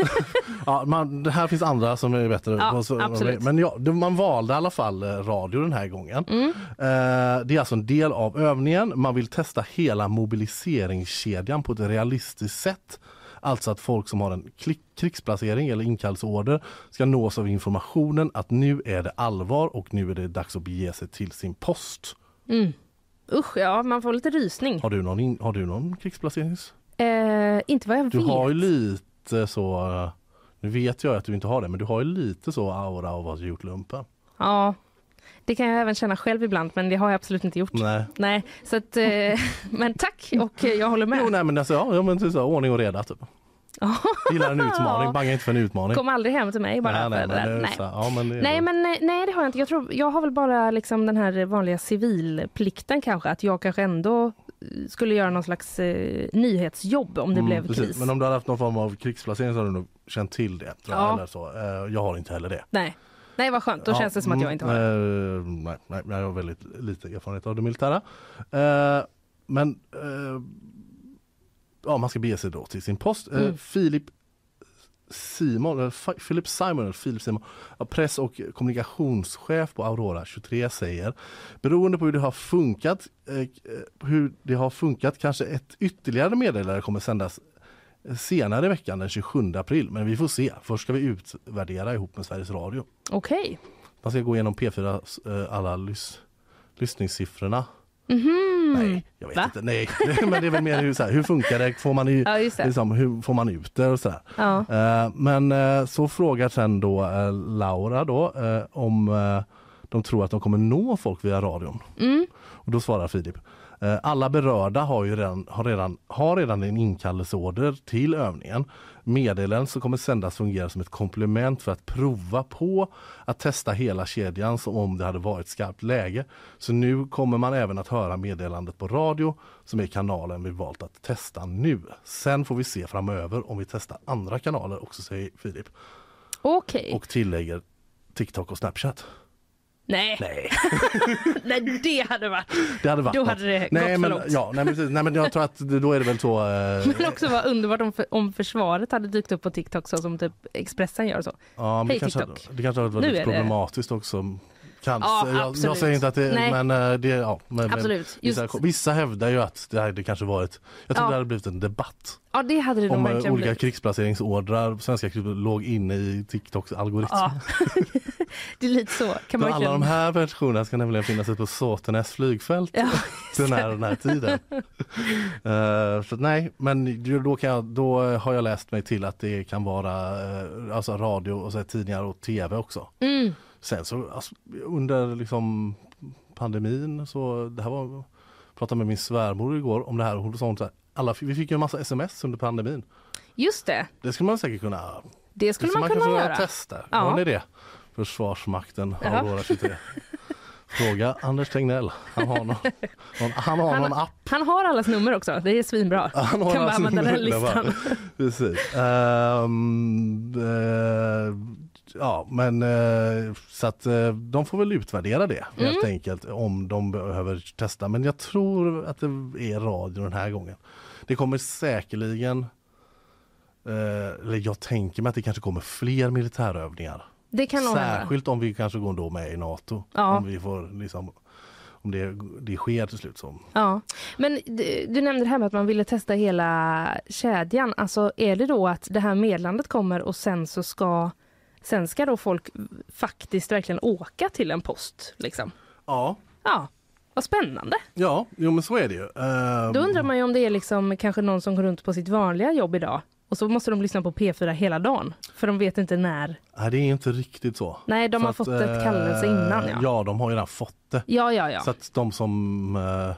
S3: ja man, det här finns andra som är bättre.
S2: Ja, absolut.
S3: Men ja, man valde i alla fall eh, radio den här gången.
S2: Mm.
S3: Eh, det är alltså en del av övningen. Man vill testa hela mobiliseringskedjan på ett realistiskt sätt. Alltså att folk som har en krigsplacering eller inkallelseorder ska nås av informationen att nu är det allvar och nu är det dags att bege sig till sin post.
S2: Mm. Usch, ja, man får lite rysning.
S3: Har du någon, har du någon krigsplacerings?
S2: Eh, inte vad jag
S3: Du
S2: vet.
S3: har ju lite så, eh, nu vet jag att du inte har det, men du har ju lite så aura av att ha gjort lumpen.
S2: Ja, det kan jag även känna själv ibland, men det har jag absolut inte gjort.
S3: Nej.
S2: Nej, så att, eh, men tack och eh, jag håller med.
S3: Jo, nej men alltså, ja, men så, ordning och reda typ. Gillar en utmaning, bangar inte för en utmaning.
S2: Kom aldrig hem till mig bara
S3: nej, nej, men,
S2: det Nej.
S3: så, ja, men det
S2: Nej men eh, nej det har jag inte. Jag, tror, jag har väl bara liksom den här vanliga civilplikten kanske. Att jag kanske ändå eh, skulle göra någon slags eh, nyhetsjobb om det
S3: Mm,
S2: blev
S3: precis.
S2: kris.
S3: Men om du hade haft någon form av krigsplacering så hade du nog känt till det. Tror jag,
S2: Ja.
S3: eller så. Eh, jag har inte heller det.
S2: Nej. nej vad skönt, då
S3: Ja,
S2: känns det som att jag inte har det.
S3: mm, nej, nej, jag har väldigt lite erfarenhet av det militära. Men ja, man ska bege sig då till sin post. Eh,
S2: Mm.
S3: Filip Simon, eller Philip Simon, eller Philip Simon, press och kommunikationschef på Aurora 23 säger beroende på hur det har funkat, eh, eh, hur det har funkat kanske ett ytterligare meddelande kommer sändas senare i veckan den 27 april. Men vi får se. Först ska vi utvärdera ihop med Sveriges Radio.
S2: Okej.
S3: Man ska gå igenom P4 eh, alla lys lyssningssiffrorna.
S2: Mhm.
S3: Nej, jag vet
S2: Va?
S3: inte. Nej, men det är väl mer hur, så här, hur funkar det? Får man, i,
S2: Ja
S3: liksom, hur får man ut det och sådär.
S2: Ja.
S3: Eh, men eh, så frågar sen då eh, Laura då eh, om eh, de tror att de kommer nå folk via radion.
S2: Mm.
S3: Och då svarar Filip. Eh, Alla berörda har ju redan, har redan, har redan en inkallelseorder till övningen. Meddelandet som kommer sändas fungerar som ett komplement för att prova på att testa hela kedjan som om det hade varit skarpt läge. Så nu kommer man även att höra meddelandet på radio som är kanalen vi valt att testa nu. Sen får vi se framöver om vi testar andra kanaler också säger Filip
S2: Okej.
S3: och tillägger TikTok och Snapchat.
S2: Nej.
S3: Nej,
S2: Nej, det hade varit.
S3: det hade varit
S2: Då
S3: något.
S2: hade det
S3: nej,
S2: gått för
S3: men,
S2: långt.
S3: ja, nej, precis. nej men jag tror att då är det väl så. Eh,
S2: Men också var underbart om, för, om försvaret hade dykt upp på TikTok så som typ Expressen gör så.
S3: ja, men
S2: Hej,
S3: det, kanske,
S2: TikTok.
S3: det kanske hade varit
S2: Nu
S3: lite
S2: är det-
S3: problematiskt också. Kanske.
S2: Ja,
S3: jag, jag säger inte att det
S2: Nej.
S3: men eh, det, ja, men, men
S2: Absolut.
S3: vissa,
S2: Just,
S3: vissa hävdar ju att det hade kanske varit, jag tror
S2: Ja.
S3: det hade blivit en debatt
S2: ja, det hade det nog
S3: om eh,
S2: verkligen
S3: olika
S2: blivit.
S3: krigsplaceringsordrar, svenska krig låg inne i TikToks algoritm.
S2: Ja. det är lite så. Kan man
S3: alla de här versionerna ska nämligen finnas ute på Såtenäs flygfält
S2: Ja,
S3: den här, den här tiden. Eh, så nej, men då, kan jag, då har jag läst mig till att det kan vara eh, alltså radio och så här, tidningar och tv också.
S2: Mm.
S3: Sen så alltså, under liksom pandemin så det här var pratade med min svärmor igår om det här och hon sa så här, alla, vi fick ju en massa sms under pandemin.
S2: Just det.
S3: Det skulle man säkert kunna
S2: Det skulle
S3: det
S2: man
S3: kanske
S2: kunna göra.
S3: testa.
S2: Ja.
S3: Har ni det? Försvarsmakten. Aurora 23. Fråga Anders Tegnell. Han har någon, någon, han har
S2: Han-
S3: någon app.
S2: Han har allas nummer också. Det är svinbra.
S3: Han har
S2: kan bara använda den listan.
S3: Precis. Ehm, eh, ja, men eh, så att eh, de får väl utvärdera det helt
S2: Mm.
S3: enkelt om de behöver testa. Men jag tror att det är radio den här gången. Det kommer säkerligen eh, eller jag tänker mig att det kanske kommer fler militärövningar.
S2: Det kan hända.
S3: Särskilt om vi kanske går då med i Nato.
S2: Ja.
S3: Om vi får liksom om det, det sker till slut så.
S2: Ja. Men du, du nämnde det här med att man ville testa hela kedjan. Alltså är det då att det här meddelandet kommer och sen så ska sen ska då folk faktiskt verkligen åka till en post liksom?
S3: Ja,
S2: Ja, vad spännande.
S3: ja, jo men så är det ju. Ehm,
S2: Då undrar man ju om det är liksom kanske någon som går runt på sitt vanliga jobb idag och så måste de lyssna på P4 hela dagen för de vet inte när.
S3: Nej, det är inte riktigt så.
S2: Nej, de
S3: För
S2: har
S3: att,
S2: fått ett kallelse
S3: eh,
S2: innan ja.
S3: Ja, de har ju redan fått det.
S2: Ja, ja, ja.
S3: Så att de som... eh,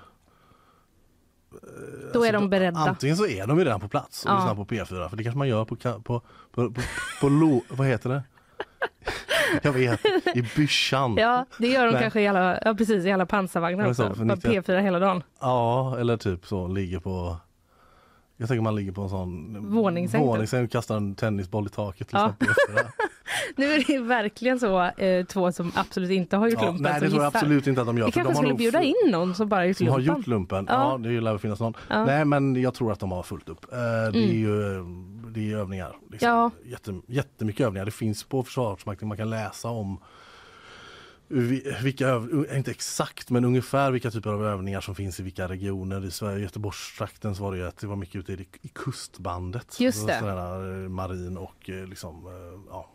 S2: Då är
S3: alltså,
S2: de beredda.
S3: Antingen så är de ju redan på plats och
S2: Ja.
S3: lyssnar på P4, för det kanske man gör på, på, på, på, på lo, vad heter det? Jag vet, i byschan.
S2: Ja, det gör de
S3: Nej.
S2: kanske i alla, ja, precis, i alla pansarvagnar också.
S3: 91.
S2: P4 hela dagen.
S3: Ja, eller typ så ligger på jag tänker man ligger på en sån
S2: Våningssäng,
S3: våningssäng och kastar en tennisboll i taket. Till
S2: Ja.
S3: exempel.
S2: Nu är det verkligen så eh, två som absolut inte har gjort
S3: ja,
S2: lumpen
S3: nej, det tror jag
S2: gissar.
S3: absolut inte att de gör.
S2: Vi
S3: de
S2: kanske
S3: har
S2: skulle bjuda in någon som bara gjort
S3: Som har
S2: lumpen.
S3: gjort lumpen? Ja,
S2: Ja.
S3: det lär väl finnas någon.
S2: Ja.
S3: Nej men jag tror att de har fullt upp. Eh, Det är ju det är övningar. Liksom.
S2: Ja.
S3: Jätte, jättemycket övningar. Det finns på Försvarsmakten, man kan läsa om vi- vilka, inte exakt men ungefär vilka typer av övningar som finns i vilka regioner. I Sverige, Göteborgstrakten så var det ju att det var mycket ute i, i kustbandet.
S2: Just det.
S3: sådana, eh, marin och eh, liksom, eh, ja,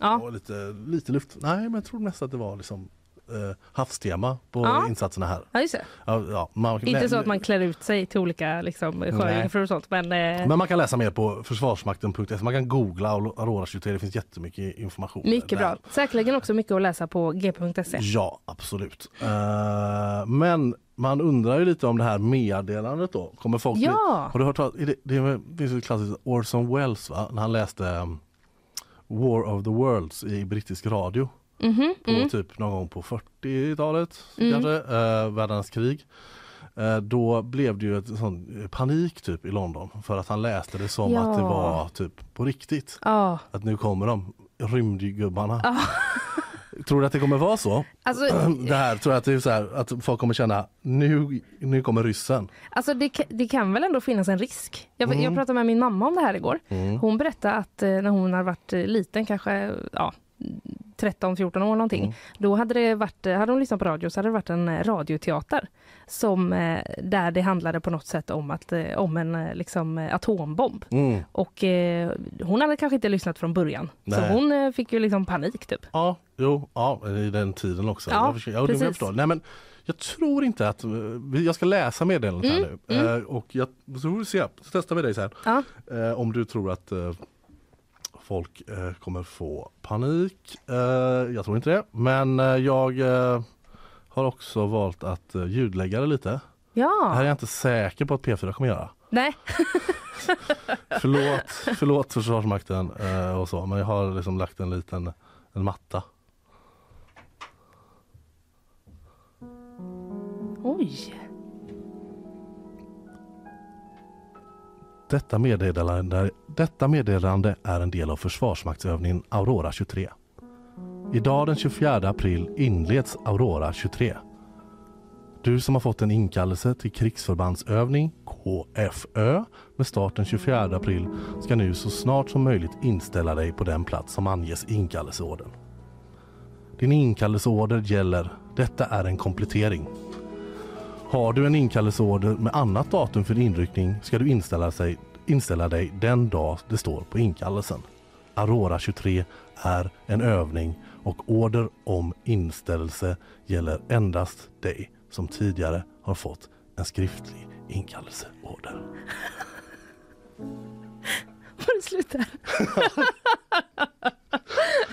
S2: Ja.
S3: och lite, lite luft. Nej men jag tror mest att det var liksom eh, havstema på
S2: Ja.
S3: insatserna här.
S2: Ja, just det.
S3: Ja, ja, man,
S2: Inte så att man klär ut sig till olika liksom, sjöjungfrur och sånt. Men, eh,
S3: Men man kan läsa mer på försvarsmakten.se. Man kan googla Aurora 23. Det finns jättemycket information.
S2: mycket
S3: där.
S2: bra. Säkerligen också mycket att läsa på g.se.
S3: Ja, absolut. Eh, men man undrar ju lite om det här meddelandet då. Kommer folk bli,
S2: Ja.
S3: Har du hört det, det det finns ett klassiskt Orson Welles va? När han läste um, War of the Worlds i brittisk radio.
S2: Mhm,
S3: på
S2: mm.
S3: typ någon gång på 40-talet
S2: Mm.
S3: kanske, eh, världens krig. Eh, då blev det ju ett sån panik typ i London för att han läste det som
S2: Ja.
S3: att det var typ på riktigt.
S2: Ja,
S3: Att nu kommer de, rymdgubbarna.
S2: Ja.
S3: Tror du att det kommer vara så?
S2: alltså,
S3: Det här tror jag att det är så här, att folk kommer känna nu, nu kommer ryssen.
S2: alltså det, det kan väl ändå finnas en risk. Jag,
S3: Mm.
S2: jag pratade med min mamma om det här igår. Hon berättade att eh, när hon har varit eh, liten, kanske ja, 13-14 år någonting,
S3: Mm.
S2: då hade, det varit, eh, hade hon lyssnat på radio så hade det varit en radioteater som, eh, där det handlade på något sätt om, att, eh, om en eh, liksom, atombomb.
S3: Mm.
S2: Och eh, hon hade kanske inte lyssnat från början. Så
S3: Nej.
S2: hon eh, fick ju liksom panik typ.
S3: Ja, jo, ja, i den tiden också.
S2: Ja,
S3: jag jag förstår. Nej, men jag tror inte att, jag ska läsa meddelandet här nu
S2: mm.
S3: Och jag, så får se, så testar vi dig sen.
S2: Ja.
S3: Om du tror att folk kommer få panik. Jag tror inte det, men jag har också valt att eh, ljudlägga det lite. Det här är
S2: Ja,
S3: jag inte säker på att P4 kommer göra.
S2: nej.
S3: Förlåt, förlåt Försvarsmakten eh, och så, men jag har liksom lagt en liten en matta.
S2: Oj.
S3: Detta meddelande, detta meddelande är en del av Försvarsmaktsövningen Aurora 23. Idag den 24 april inleds Aurora 23. Du som har fått en inkallelse till krigsförbandsövning KFÖ med start den 24 april ska nu så snart som möjligt inställa dig på den plats som anges i inkallelseordern. Din inkallelseorder gäller. Detta är en komplettering. Har du en inkallelseorder med annat datum för inryckning ska du inställa, sig, inställa dig den dag det står på inkallelsen. Aurora 23 är en övning och order om inställelse gäller endast dig som tidigare har fått en skriftlig inkallelseorder.
S2: Var det slut där?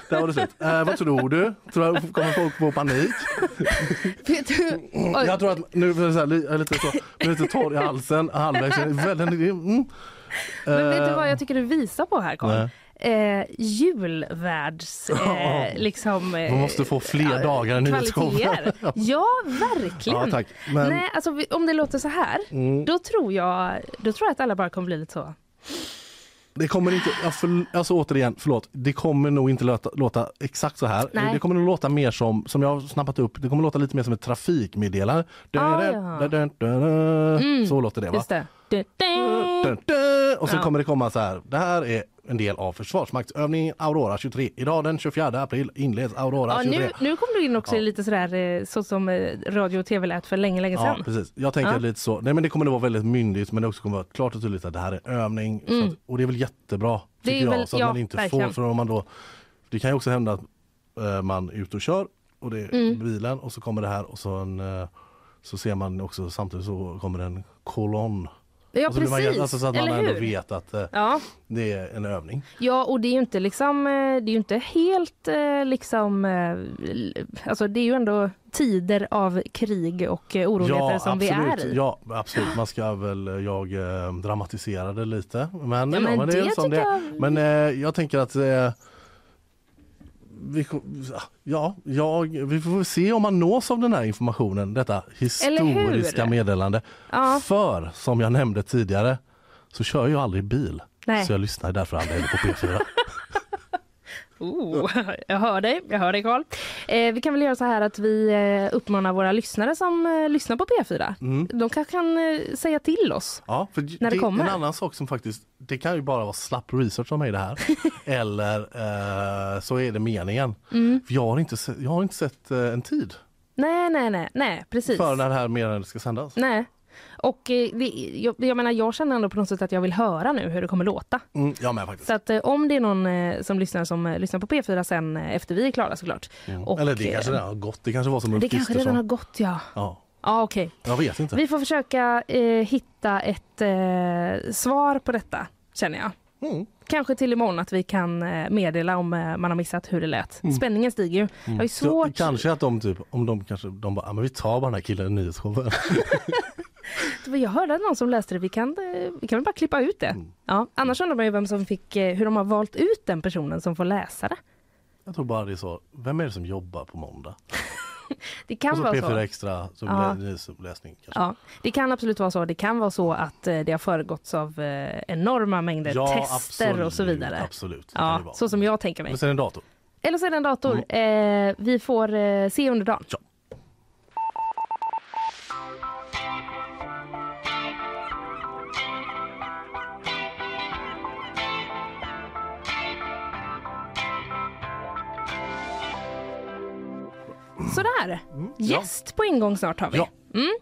S3: Där var det slut. Eh, vad tror du? Tror du kommer folk få panik?
S2: Vet du? Oj.
S3: Jag tror att nu är jag är lite, så, jag är lite torr i halsen halvvägs. Väldigt, mm.
S2: Men vet du
S3: Eh,
S2: vad jag tycker du visar på här Carl? Eh, julvärds... Eh, liksom, eh,
S3: Man måste få fler dagar i nyhetsshowen.
S2: kvaliteter. Ja, verkligen.
S3: Ja. Men-
S2: Nej, alltså, om det låter så här,
S3: Mm.
S2: då, tror jag, då tror jag att alla bara kommer bli lite så.
S3: Det kommer inte, ja, alltså återigen, förlåt, det kommer nog inte låta, låta exakt så här.
S2: Nej.
S3: Det kommer nog låta mer som, som jag har snappat upp, det kommer låta lite mer som ett trafikmeddelande.
S2: Ah, ja.
S3: Så låter det va?
S2: Det.
S3: Och så
S2: Ja.
S3: kommer det komma så här. Det här är en del av Försvarsmaktsövningen Aurora 23. Idag den 24 april inleds Aurora
S2: Ja,
S3: 23.
S2: nu, nu kom du in också
S3: Ja.
S2: lite sådär eh, så som eh, radio och tv lät för länge, länge
S3: Ja,
S2: sedan.
S3: precis. Jag tänker
S2: Ja.
S3: lite så. Nej, men det kommer att vara väldigt myndigt men det också kommer att vara klart och tydligt att det här är övning. Så att, och det är väl jättebra
S2: Mm. Det är
S3: tycker jag.
S2: väl-
S3: så att
S2: ja,
S3: man inte
S2: verkligen.
S3: får, för om man då, det kan ju också hända att eh, man är ute och kör och det är
S2: Mm.
S3: bilen och så kommer det här och så, en, så ser man också samtidigt så kommer en kolonn.
S2: Ja,
S3: och så blir
S2: precis.
S3: man, alltså, så att man
S2: Eller
S3: ändå
S2: hur?
S3: vet att eh,
S2: Ja.
S3: det är en övning.
S2: ja, och det är ju inte liksom, eh, det är inte helt eh, liksom, eh, alltså det är ju ändå tider av krig och oroligheter som vi är i.
S3: Ja, absolut. Man ska väl, jag eh, dramatiserade lite. Men,
S2: Ja, men
S3: är
S2: det
S3: väl som
S2: tycker
S3: det.
S2: jag-
S3: Men eh, jag tänker att vi, ja, jag, vi får se om man nås av den här informationen, detta historiska meddelande.
S2: Ja.
S3: För som jag nämnde tidigare så kör jag aldrig bil.
S2: Nej.
S3: Så jag lyssnar därför aldrig på P4.
S2: Oh, jag hör dig, jag hör dig Carl. Eh, vi kan väl göra så här att vi eh, uppmanar våra lyssnare som eh, lyssnar på P4.
S3: Mm.
S2: De kanske kan eh, säga till oss.
S3: Ja, för
S2: När det kommer.
S3: En annan sak som faktiskt, det kan ju bara vara slapp research av mig det här. Eller eh, så är det meningen.
S2: Mm.
S3: För jag, har inte sett, jag har inte sett eh, en tid
S2: Nej, nej, nej, nej, precis.
S3: för när det här meddelandet ska sändas.
S2: Nej. Och eh, det, jag, jag menar, jag känner ändå på något sätt att jag vill höra nu hur det kommer låta.
S3: Mm, jag med faktiskt.
S2: Så att eh, om det är någon eh, som lyssnar som lyssnar på P4 sen efter vi är klara såklart. Och,
S3: Eller det kanske redan har gått. Det kanske var som Ulf
S2: Det kanske redan har gått ja.
S3: Ja, jag vet inte.
S2: Vi får försöka eh, hitta ett eh, svar på detta känner jag.
S3: Mm.
S2: Kanske till imorgon att vi kan eh, meddela om eh, man har missat hur det lät. Spänningen stiger ju. Jag är
S3: Så
S2: svårt.
S3: kanske att de typ, om de kanske, de bara, ah, men vi tar bara den här killen i nyhetsshowen.
S2: Jag hörde någon som läste det. Vi kan, eh, vi kan väl bara klippa ut det.
S3: Mm.
S2: Ja, annars undrar man ju vem som fick, hur de har valt ut den personen som får läsa det.
S3: Jag tror bara det är så, vem är det som jobbar på måndag?
S2: Det kan
S3: Och så
S2: vara
S3: P4
S2: så.
S3: extra, så
S2: Ja.
S3: det nyhetsläsning kanske.
S2: Ja, det kan absolut vara så. Det kan vara så att eh, det har föregåtts av eh, enorma mängder tester och så vidare.
S3: Absolut. det
S2: Ja,
S3: det
S2: så som jag tänker mig.
S3: Men sen en dator.
S2: Eller så är det en dator. Eh, vi får eh, se under dagen.
S3: Ja.
S2: Sådär. Gäst på ingång snart har vi.
S3: Ja.
S2: Mm.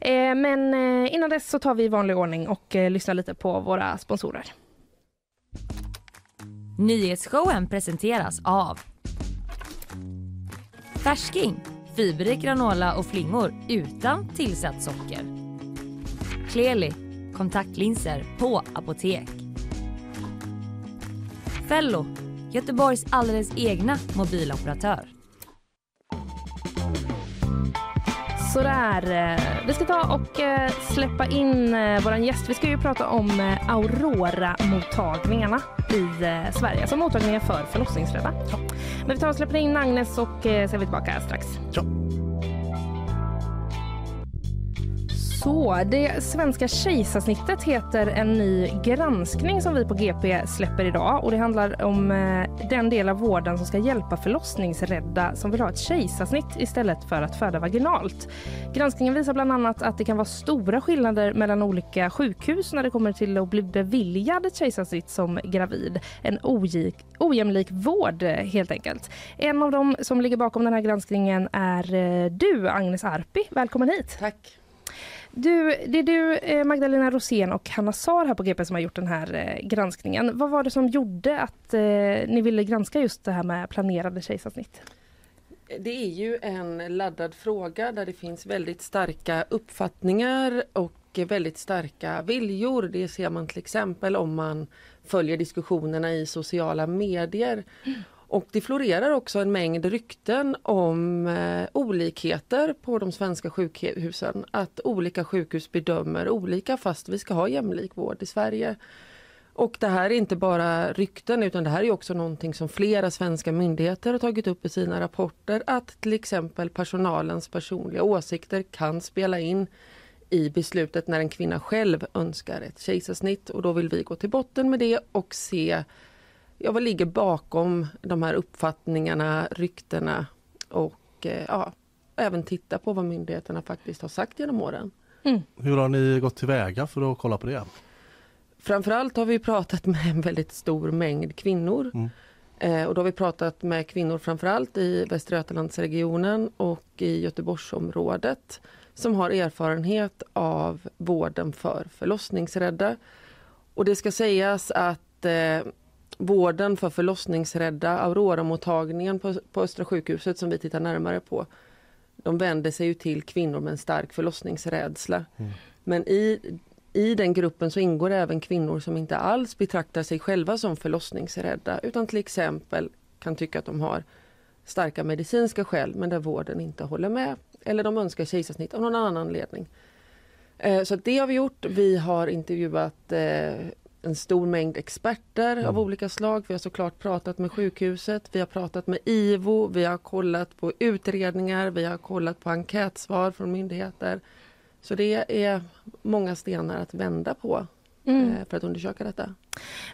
S2: Eh, men eh, innan dess så tar vi i vanlig ordning och eh, lyssnar lite på våra sponsorer.
S1: Nyhetsshowen presenteras av Färsking, fiberrik granola och flingor utan tillsatt socker. Kleli, kontaktlinser på apotek. Fello, Göteborgs alldeles egna mobiloperatör.
S2: Sådär, eh, vi ska ta och eh, släppa in eh, vår gäst. Vi ska ju prata om Aurora-mottagningarna i Sverige, alltså mottagningar för förlossningsrädda. Men vi tar och släpper in Agnes och så är vi tillbaka strax.
S3: Ja.
S2: Så, det svenska kejsarsnittet heter en ny granskning som vi på GP släpper idag. Och Det handlar om eh, den del av vården som ska hjälpa förlossningsrädda som vill ha ett kejsarsnitt istället för att föda vaginalt. Granskningen visar bland annat att det kan vara stora skillnader mellan olika sjukhus när det kommer till att bli beviljad ett kejsarsnitt som gravid. En ojämlik vård eh, helt enkelt. En av dem som ligger bakom den här granskningen är eh, du, Agnes Arpi. Välkommen hit.
S7: Tack.
S2: Du, det är du, eh, Magdalena Rosén och Hanna Sar här på GP som har gjort den här eh, granskningen. Vad var det som gjorde att eh, ni ville granska just det här med planerade kejsarsnitt?
S7: Det är ju en laddad fråga där det finns väldigt starka uppfattningar och väldigt starka viljor. Det ser man till exempel om man följer diskussionerna i sociala medier. Mm. Och det florerar också en mängd rykten om eh, olikheter på de svenska sjukhusen. Att olika sjukhus bedömer olika fast vi ska ha jämlik vård i Sverige. Och det här är inte bara rykten utan det här är också någonting som flera svenska myndigheter har tagit upp i sina rapporter. Att till exempel personalens personliga åsikter kan spela in i beslutet när en kvinna själv önskar ett kejsarsnitt. Och då vill vi gå till botten med det och se ja, vad ligger bakom de här uppfattningarna, ryktena och eh, ja, även titta på vad myndigheterna faktiskt har sagt genom åren.
S3: Mm. Hur har ni gått tillväga för att kolla på det?
S7: Framförallt har vi pratat med en väldigt stor mängd kvinnor. Mm. Eh, och då har vi pratat med kvinnor framförallt i Västra Götalandsregionen och i Göteborgsområdet som har erfarenhet av vården för förlossningsrädda. Och det ska sägas att eh, vården för förlossningsrädda, Aurora-mottagningen på, på Östra sjukhuset som vi tittar närmare på. De vänder sig ju till kvinnor med en stark förlossningsrädsla. Mm. Men i, i den gruppen så ingår även kvinnor som inte alls betraktar sig själva som förlossningsrädda utan till exempel kan tycka att de har starka medicinska skäl men där vården inte håller med. Eller de önskar kejsarsnitt av någon annan anledning. Eh, så det har vi gjort. Vi har intervjuat eh, en stor mängd experter mm. av olika slag. Vi har såklart pratat med sjukhuset, vi har pratat med IVO, vi har kollat på utredningar, vi har kollat på enkätsvar från myndigheter. Så det är många stenar att vända på mm. Eh, för att undersöka detta.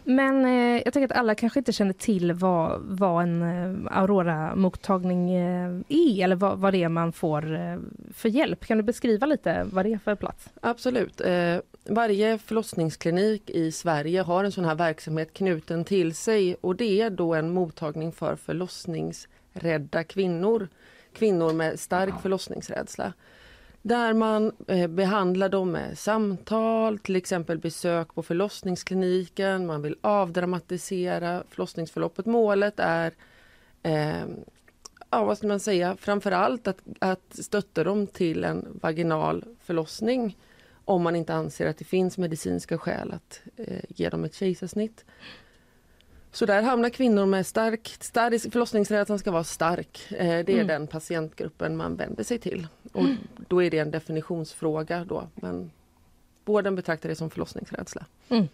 S2: Men eh, jag tänker att alla kanske inte känner till vad, vad en eh, Aurora-mottagning eh, är eller vad, vad det är man får eh, för hjälp. Kan du beskriva lite vad det är för plats?
S7: Absolut. Varje förlossningsklinik i Sverige har en sån här verksamhet knuten till sig och det är då en mottagning för förlossningsrädda kvinnor. Kvinnor med stark förlossningsrädsla. Där man eh, behandlar dem med samtal, till exempel besök på förlossningskliniken. Man vill avdramatisera förlossningsförloppet. Målet är eh, ja, vad ska man säga, framförallt att, att stötta dem till en vaginal förlossning om man inte anser att det finns medicinska skäl att eh, ge dem ett kejsarsnitt. Så där hamnar kvinnor med stark, stark förlossningsrädslan ska vara stark. Eh, det är mm. den patientgruppen man vänder sig till. Och mm. Då är det en definitionsfråga då. Men vården betraktar det som förlossningsrädsla. Mm.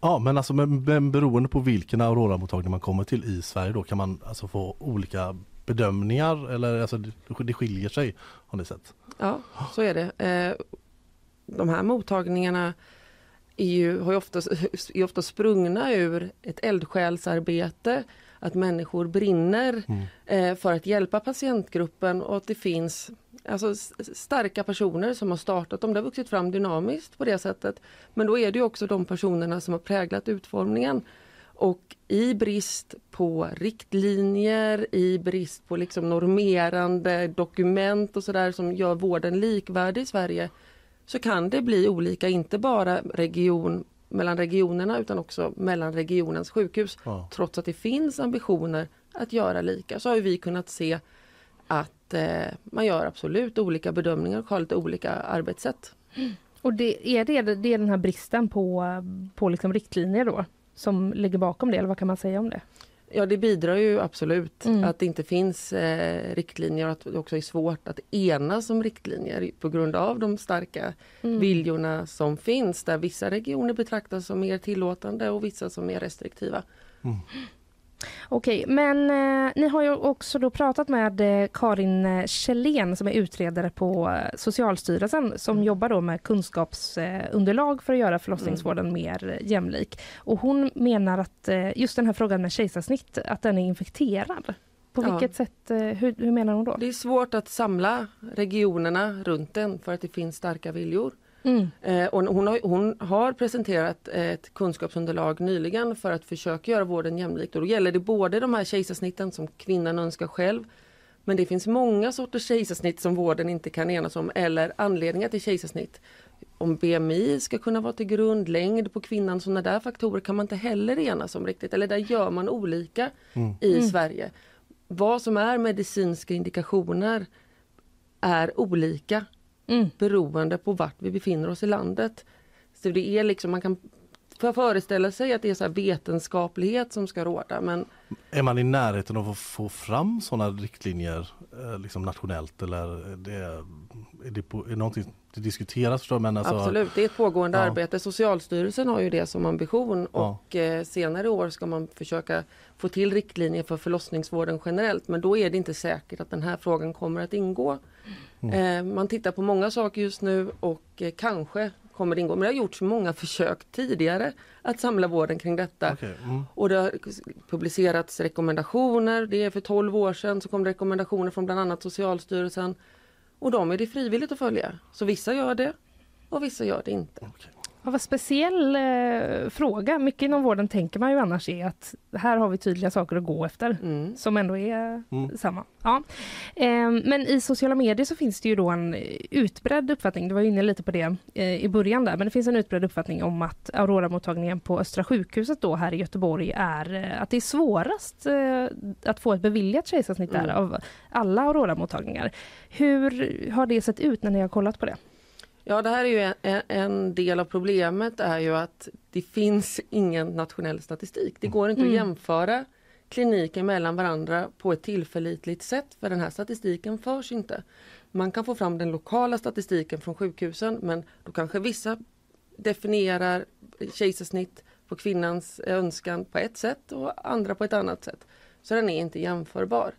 S3: Ja men alltså men, men beroende på vilken Aurora-mottagning man kommer till i Sverige då kan man alltså få olika bedömningar eller alltså det, det skiljer sig har ni sett?
S7: Ja så är det. Eh, de här mottagningarna är ju, har ju ofta, är ofta sprungna ur ett eldsjälsarbete. Att människor brinner mm. eh, för att hjälpa patientgruppen och att det finns alltså, starka personer som har startat dem. Det har vuxit fram dynamiskt på det sättet. Men då är det också de personerna som har präglat utformningen. Och i brist på riktlinjer, i brist på liksom normerande dokument och sådär som gör vården likvärdig i Sverige så kan det bli olika, inte bara region mellan regionerna utan också mellan regionens sjukhus. Ja. Trots att det finns ambitioner att göra lika så har vi kunnat se att eh, man gör absolut olika bedömningar och har lite olika arbetssätt.
S2: Och det, är det, det är den här bristen på, på liksom riktlinjer då som ligger bakom det eller vad kan man säga om det?
S7: Ja, det bidrar ju absolut
S2: Mm.
S7: att det inte finns eh, riktlinjer och att det också är svårt att enas om riktlinjer på grund av de starka
S2: Mm.
S7: viljorna som finns där vissa regioner betraktas som mer tillåtande och vissa som mer restriktiva.
S2: Okej, men eh, ni har ju också då pratat med eh, Karin eh, Kjellén som är utredare på eh, Socialstyrelsen som jobbar då med kunskapsunderlag för att göra förlossningsvården mer eh, jämlik. Och hon menar att just den här frågan med kejsarsnitt, att den är infekterad. På
S7: Ja.
S2: vilket sätt, hur, hur menar hon då?
S7: Det är svårt att samla regionerna runt den för att det finns starka viljor.
S2: Mm.
S7: Eh, och hon, har, hon har presenterat ett kunskapsunderlag nyligen för att försöka göra vården jämlik. Och då gäller det både de här kejsarsnitten som kvinnan önskar själv men det finns många sorters kejsarsnitt som vården inte kan enas om eller anledningar till kejsarsnitt. Om BMI ska kunna vara till grund, längd på kvinnan, sådana där faktorer kan man inte heller enas om riktigt. Eller där gör man olika i Sverige. Vad som är medicinska indikationer är olika
S2: Mm.
S7: beroende på vart vi befinner oss i landet. Så det är liksom, man kan för- föreställa sig att det är så vetenskaplighet som ska råda men
S3: Är man i närheten av att få fram sådana riktlinjer eh, liksom nationellt eller är det, är det, på, är det någonting det diskuteras förstår men alltså,
S7: absolut, det är ett pågående
S3: Ja.
S7: arbete. Socialstyrelsen har ju det som ambition
S3: Ja.
S7: och eh, senare i år ska man försöka få till riktlinjer för förlossningsvården generellt men då är det inte säkert att den här frågan kommer att ingå. Eh, man tittar på många saker just nu och eh, kanske kommer det ingå. Men det har gjorts många försök tidigare att samla vården kring detta.
S3: Okej, mm.
S7: Och det har publicerats rekommendationer. Det är för 12 år sedan så kom det rekommendationer från bland annat Socialstyrelsen. Och de är det frivilligt att följa. Så vissa gör det och vissa gör det inte.
S2: Ja, vad speciell eh, fråga. Mycket inom vården tänker man ju annars är att här har vi tydliga saker att gå efter
S7: Mm.
S2: som ändå är
S3: Mm.
S2: samma. Ja. Eh, men i sociala medier så finns det ju då en utbredd uppfattning, du var inne lite på det eh, i början där, men det finns en utbredd uppfattning om att Aurora-mottagningen på Östra sjukhuset då här i Göteborg är eh, att det är svårast eh, att få ett beviljat kejsarsnitt där
S7: Mm.
S2: av alla Aurora-mottagningar. Hur har det sett ut när ni har kollat på det?
S7: Ja, det här är ju en- en, del av problemet är ju att det finns ingen nationell statistik. Det går inte
S2: Mm.
S7: att jämföra kliniker mellan varandra på ett tillförlitligt sätt för den här statistiken förs inte. Man kan få fram den lokala statistiken från sjukhusen men då kanske vissa definierar kejsarsnitt på kvinnans önskan på ett sätt och andra på ett annat sätt. Så den är inte jämförbar.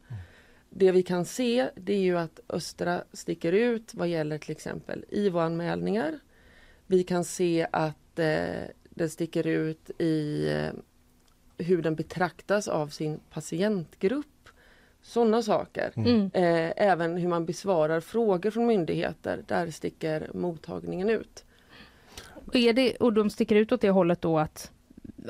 S7: Det vi kan se det är ju att Östra sticker ut vad gäller till exempel IVO-anmälningar. Vi kan se att eh, den sticker ut i eh, hur den betraktas av sin patientgrupp. Sådana saker.
S2: Mm.
S7: Eh, även hur man besvarar frågor från myndigheter. Där sticker mottagningen ut.
S2: Och Är det, och de sticker ut åt det hållet då att,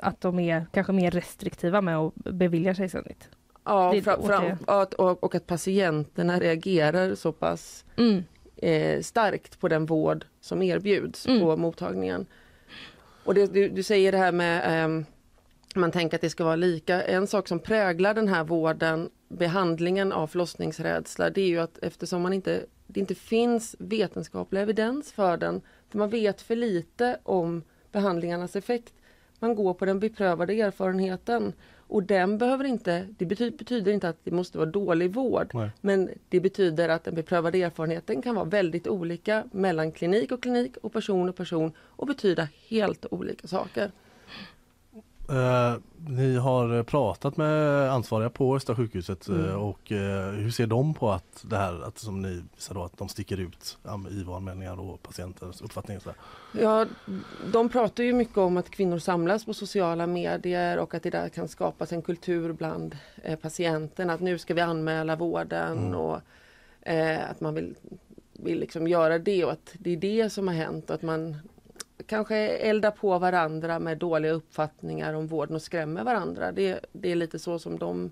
S2: att de är kanske mer restriktiva med att bevilja kejsarsnitt?
S7: Ja, fram, fram, att, och, och att patienterna reagerar så pass
S2: Mm.
S7: eh, starkt på den vård som erbjuds
S2: Mm.
S7: på mottagningen. Och det, du, du säger det här med ehm, man tänker att det ska vara lika. En sak som präglar den här vården, behandlingen av förlossningsrädsla, det är ju att eftersom man inte, det inte finns vetenskaplig evidens för den, för man vet för lite om behandlingarnas effekt. Man går på den beprövade erfarenheten och den behöver inte, det bety, betyder inte att det måste vara dålig vård.
S3: Nej.
S7: Men det betyder att den beprövade erfarenheten kan vara väldigt olika mellan klinik och klinik och person och person och betyda helt olika saker.
S3: Eh, ni har pratat med ansvariga på Östra sjukhuset eh, och eh, hur ser de på att det här att som ni visar då att de sticker ut IVA-anmälningar och patientens uppfattning? Så där.
S7: Ja, de pratar ju mycket om att kvinnor samlas på sociala medier och att det där kan skapas en kultur bland eh, patienten att nu ska vi anmäla vården och eh, att man vill, vill liksom göra det och att det är det som har hänt och att man kanske eldar på varandra med dåliga uppfattningar om vården och skrämmer varandra. Det, det är lite så som de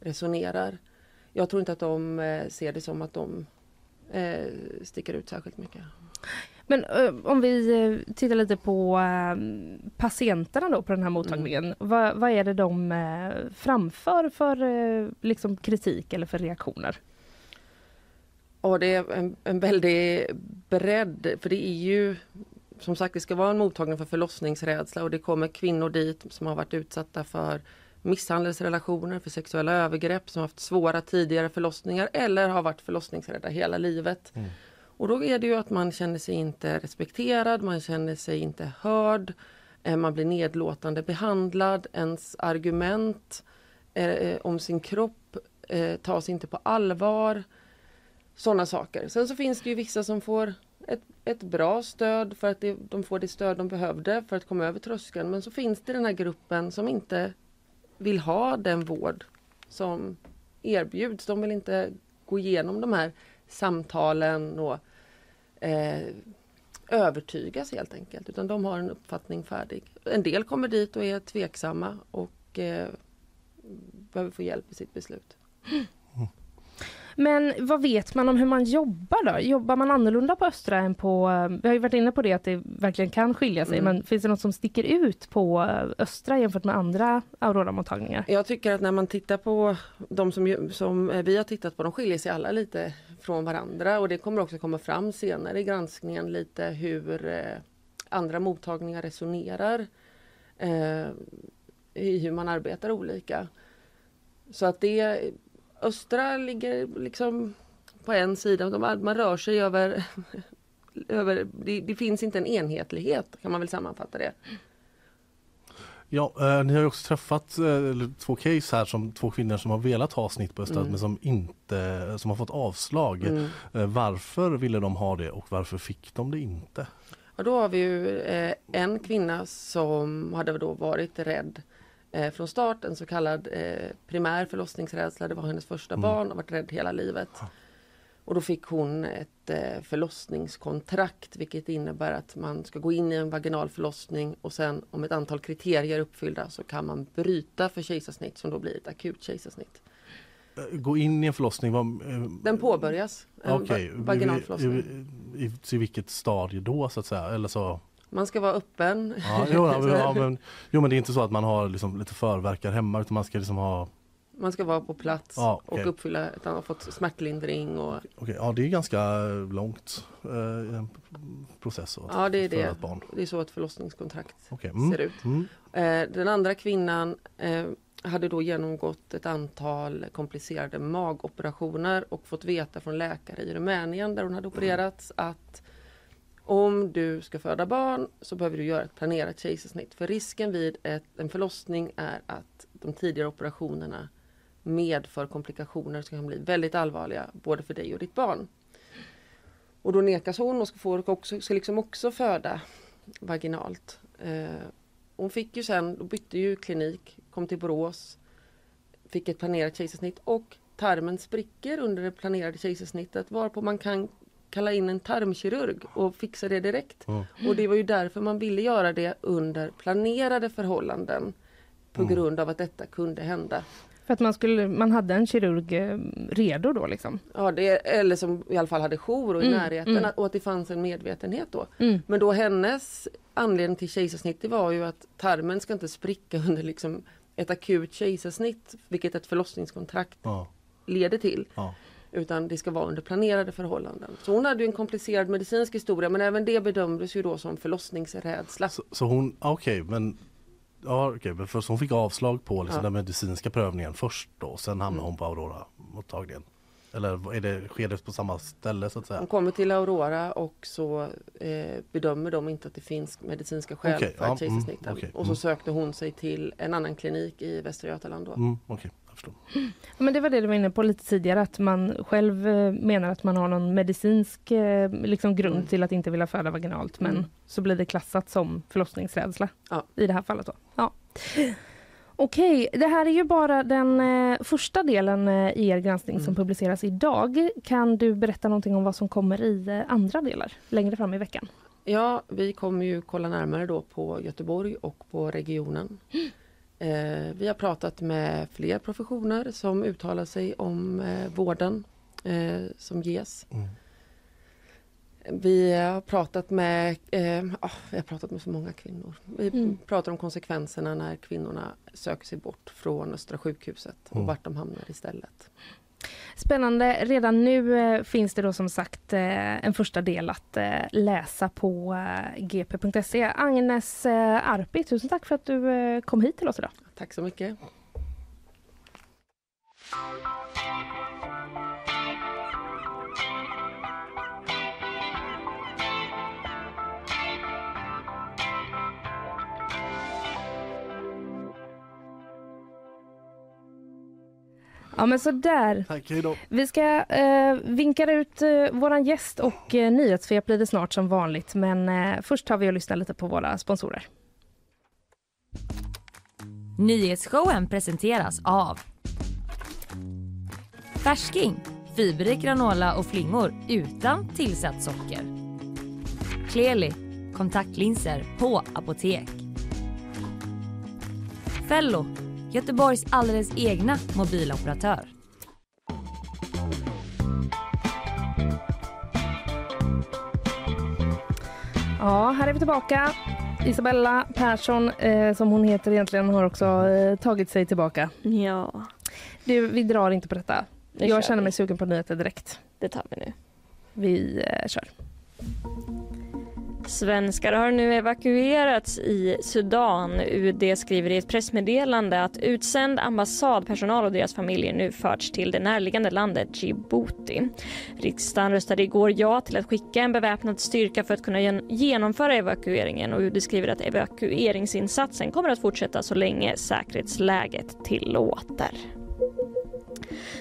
S7: resonerar. Jag tror inte att de eh, ser det som att de eh, sticker ut särskilt mycket.
S2: Men eh, om vi eh, tittar lite på patienterna då på den här mottagningen. Vad, vad är det de framför för liksom kritik eller för reaktioner?
S7: Och det är en, en väldig bredd, för det är ju som sagt det ska vara en mottagning för förlossningsrädsla och det kommer kvinnor dit som har varit utsatta för misshandelsrelationer, för sexuella övergrepp, som haft svåra tidigare förlossningar eller har varit förlossningsrädda hela livet.
S3: Mm.
S7: Och då är det ju att man känner sig inte respekterad, man känner sig inte hörd, eh, man blir nedlåtande behandlad, ens argument eh, om sin kropp eh, tas inte på allvar. Sådana saker. Sen så finns det ju vissa som får ett, ett bra stöd för att det, de får det stöd de behövde för att komma över tröskeln. Men så finns det den här gruppen som inte vill ha den vård som erbjuds. De vill inte gå igenom de här samtalen och eh, övertygas helt enkelt. Utan de har en uppfattning färdig. En del kommer dit och är tveksamma och eh, behöver få hjälp i sitt beslut.
S2: Men vad vet man om hur man jobbar då? Jobbar man annorlunda på Östra än på... Vi har ju varit inne på det att det verkligen kan skilja sig,
S7: Mm.
S2: men finns det något som sticker ut på Östra jämfört med andra Aurora-mottagningar?
S7: Jag tycker att när man tittar på de som, som eh, vi har tittat på, de skiljer sig alla lite från varandra och det kommer också komma fram senare i granskningen lite hur eh, andra mottagningar resonerar eh, i hur man arbetar olika. Så att det, Östra ligger liksom på en sida, de, man rör sig över, över det, det finns inte en enhetlighet kan man väl sammanfatta det.
S3: Ja, eh, ni har ju också träffat eh, två case här som två kvinnor som har velat ha snitt på
S7: Mm.
S3: men som inte som har fått avslag.
S7: Mm.
S3: Eh, varför ville de ha det och varför fick de det inte?
S7: Ja, då har vi ju eh, en kvinna som hade då varit rädd eh, från start, en så kallad eh, primär förlossningsrädsla. Det var hennes första
S3: Mm.
S7: barn och varit rädd hela livet. Och då fick hon ett eh, förlossningskontrakt vilket innebär att man ska gå in i en vaginal förlossning och sen om ett antal kriterier är uppfyllda så kan man bryta för kejsarsnitt som då blir ett akut kejsarsnitt.
S3: Eh, Gå in i en förlossning, vad, eh,
S7: Den påbörjas,
S3: Okej,
S7: va- vaginal
S3: i,
S7: förlossning.
S3: i, i, i vilket stadie då så att säga? Eller så,
S7: Man ska vara öppen.
S3: ja, jo, ja, ja, men, jo men det är inte så att man har liksom lite förverkar hemma utan man ska liksom ha
S7: Man ska vara på plats
S3: Ja, okej.
S7: och uppfylla att man har fått smärtlindring och
S3: Okej, ja det är ganska långt eh, process att
S7: Ja, det är det. Det är så ett förlossningskontrakt
S3: Okej, mm,
S7: ser ut.
S3: Mm,
S7: Eh, den andra kvinnan eh, hade då genomgått ett antal komplicerade magoperationer och fått veta från läkare i Rumänien där hon hade opererats att om du ska föda barn så behöver du göra ett planerat kejsarsnitt. För risken vid ett, en förlossning är att de tidigare operationerna medför komplikationer som kan bli väldigt allvarliga både för dig och ditt barn. Och då nekas hon och ska, få, också, ska liksom också föda vaginalt. Eh, hon fick ju sen, då bytte ju klinik, kom till Borås, fick ett planerat kejsarsnitt och tarmen spricker under det planerade kejsarsnittet varpå man kan kalla in en tarmkirurg och fixa det direkt.
S3: Mm.
S7: Och det var ju därför man ville göra det under planerade förhållanden på
S3: Mm.
S7: grund av att detta kunde hända.
S2: För att man, skulle, man hade en kirurg eh, redo då liksom?
S7: Ja, det, eller som i alla fall hade jour och i
S2: Mm,
S7: närheten
S2: mm.
S7: och att det fanns en medvetenhet då.
S2: Mm.
S7: Men då hennes anledning till kejsarsnitt var ju att tarmen ska inte spricka under liksom ett akut kejsarsnitt, vilket ett förlossningskontrakt
S3: ja,
S7: leder till.
S3: ja.
S7: Utan det ska vara under planerade förhållanden. Så hon hade en komplicerad medicinsk historia men även det bedömdes ju då som förlossningsrädsla.
S3: Så, så hon, okej men Ja okej, men först hon fick avslag på liksom
S7: Ja.
S3: den medicinska prövningen först då, sen hamnade
S7: Mm.
S3: hon på Aurora-mottagningen. Eller är det, sker det på samma ställe så att säga?
S7: Hon kommer till Aurora och så eh, bedömer de inte att det finns medicinska skäl
S3: Okej,
S7: för
S3: ja,
S7: ett kejsarsnitt.
S3: mm, okej,
S7: och så
S3: mm.
S7: sökte hon sig till en annan klinik i Västra Götaland. Då.
S3: Mm, förstår.
S2: Ja, Men det var det du var inne på lite tidigare, att man själv eh, menar att man har någon medicinsk eh, liksom grund
S7: Mm.
S2: till att inte vilja föda vaginalt, men
S7: Mm.
S2: så blir det klassat som förlossningsrädsla
S7: Ja.
S2: i det här fallet. Då. Ja. Okej, det här är ju bara den eh, första delen eh, i er granskning som
S7: Mm.
S2: publiceras idag. Kan du berätta någonting om vad som kommer i eh, andra delar längre fram i veckan?
S7: Ja, vi kommer ju kolla närmare då på Göteborg och på regionen. Eh, vi har pratat med fler professioner som uttalar sig om eh, vården eh, som ges.
S3: Mm.
S7: Vi har pratat med, eh, ah, vi har pratat med så många kvinnor. Vi
S2: Mm.
S7: pratar om konsekvenserna när kvinnorna söker sig bort från Östra sjukhuset och
S3: Mm.
S7: vart de hamnar istället.
S2: Spännande. Redan nu eh, finns det då som sagt eh, en första del att eh, läsa på gp.se. Agnes Arpi, tusen tack för att du kom hit till oss idag.
S7: Tack så mycket.
S2: Ja men så där.
S3: Tack, hej då.
S2: Vi ska eh, vinka ut eh, våran gäst och eh, nyhetssvep blir det snart som vanligt. Men eh, först tar vi och lyssnar lite på våra sponsorer.
S1: Nyhetsshowen presenteras av Färsking, fiberrik granola och flingor utan tillsatt socker. Kleli, kontaktlinser på apotek. Fello, Göteborgs alldeles egna mobiloperatör.
S2: Ja, här är vi tillbaka. Isabella Persson, eh, som hon heter egentligen, har också eh, tagit sig tillbaka.
S6: Ja,
S2: Du, vi drar inte på detta.
S6: Nu
S2: Jag känner
S6: vi.
S2: mig sugen på nyheter direkt.
S6: det tar vi nu.
S2: Vi eh, kör.
S6: Svenskar har nu evakuerats i Sudan. UD skriver i ett pressmeddelande att utsänd ambassadpersonal och deras familjer nu förts till det närliggande landet Djibouti. Riksdagen röstade igår ja till att skicka en beväpnad styrka för att kunna genomföra evakueringen och UD skriver att evakueringsinsatsen kommer att fortsätta så länge säkerhetsläget tillåter.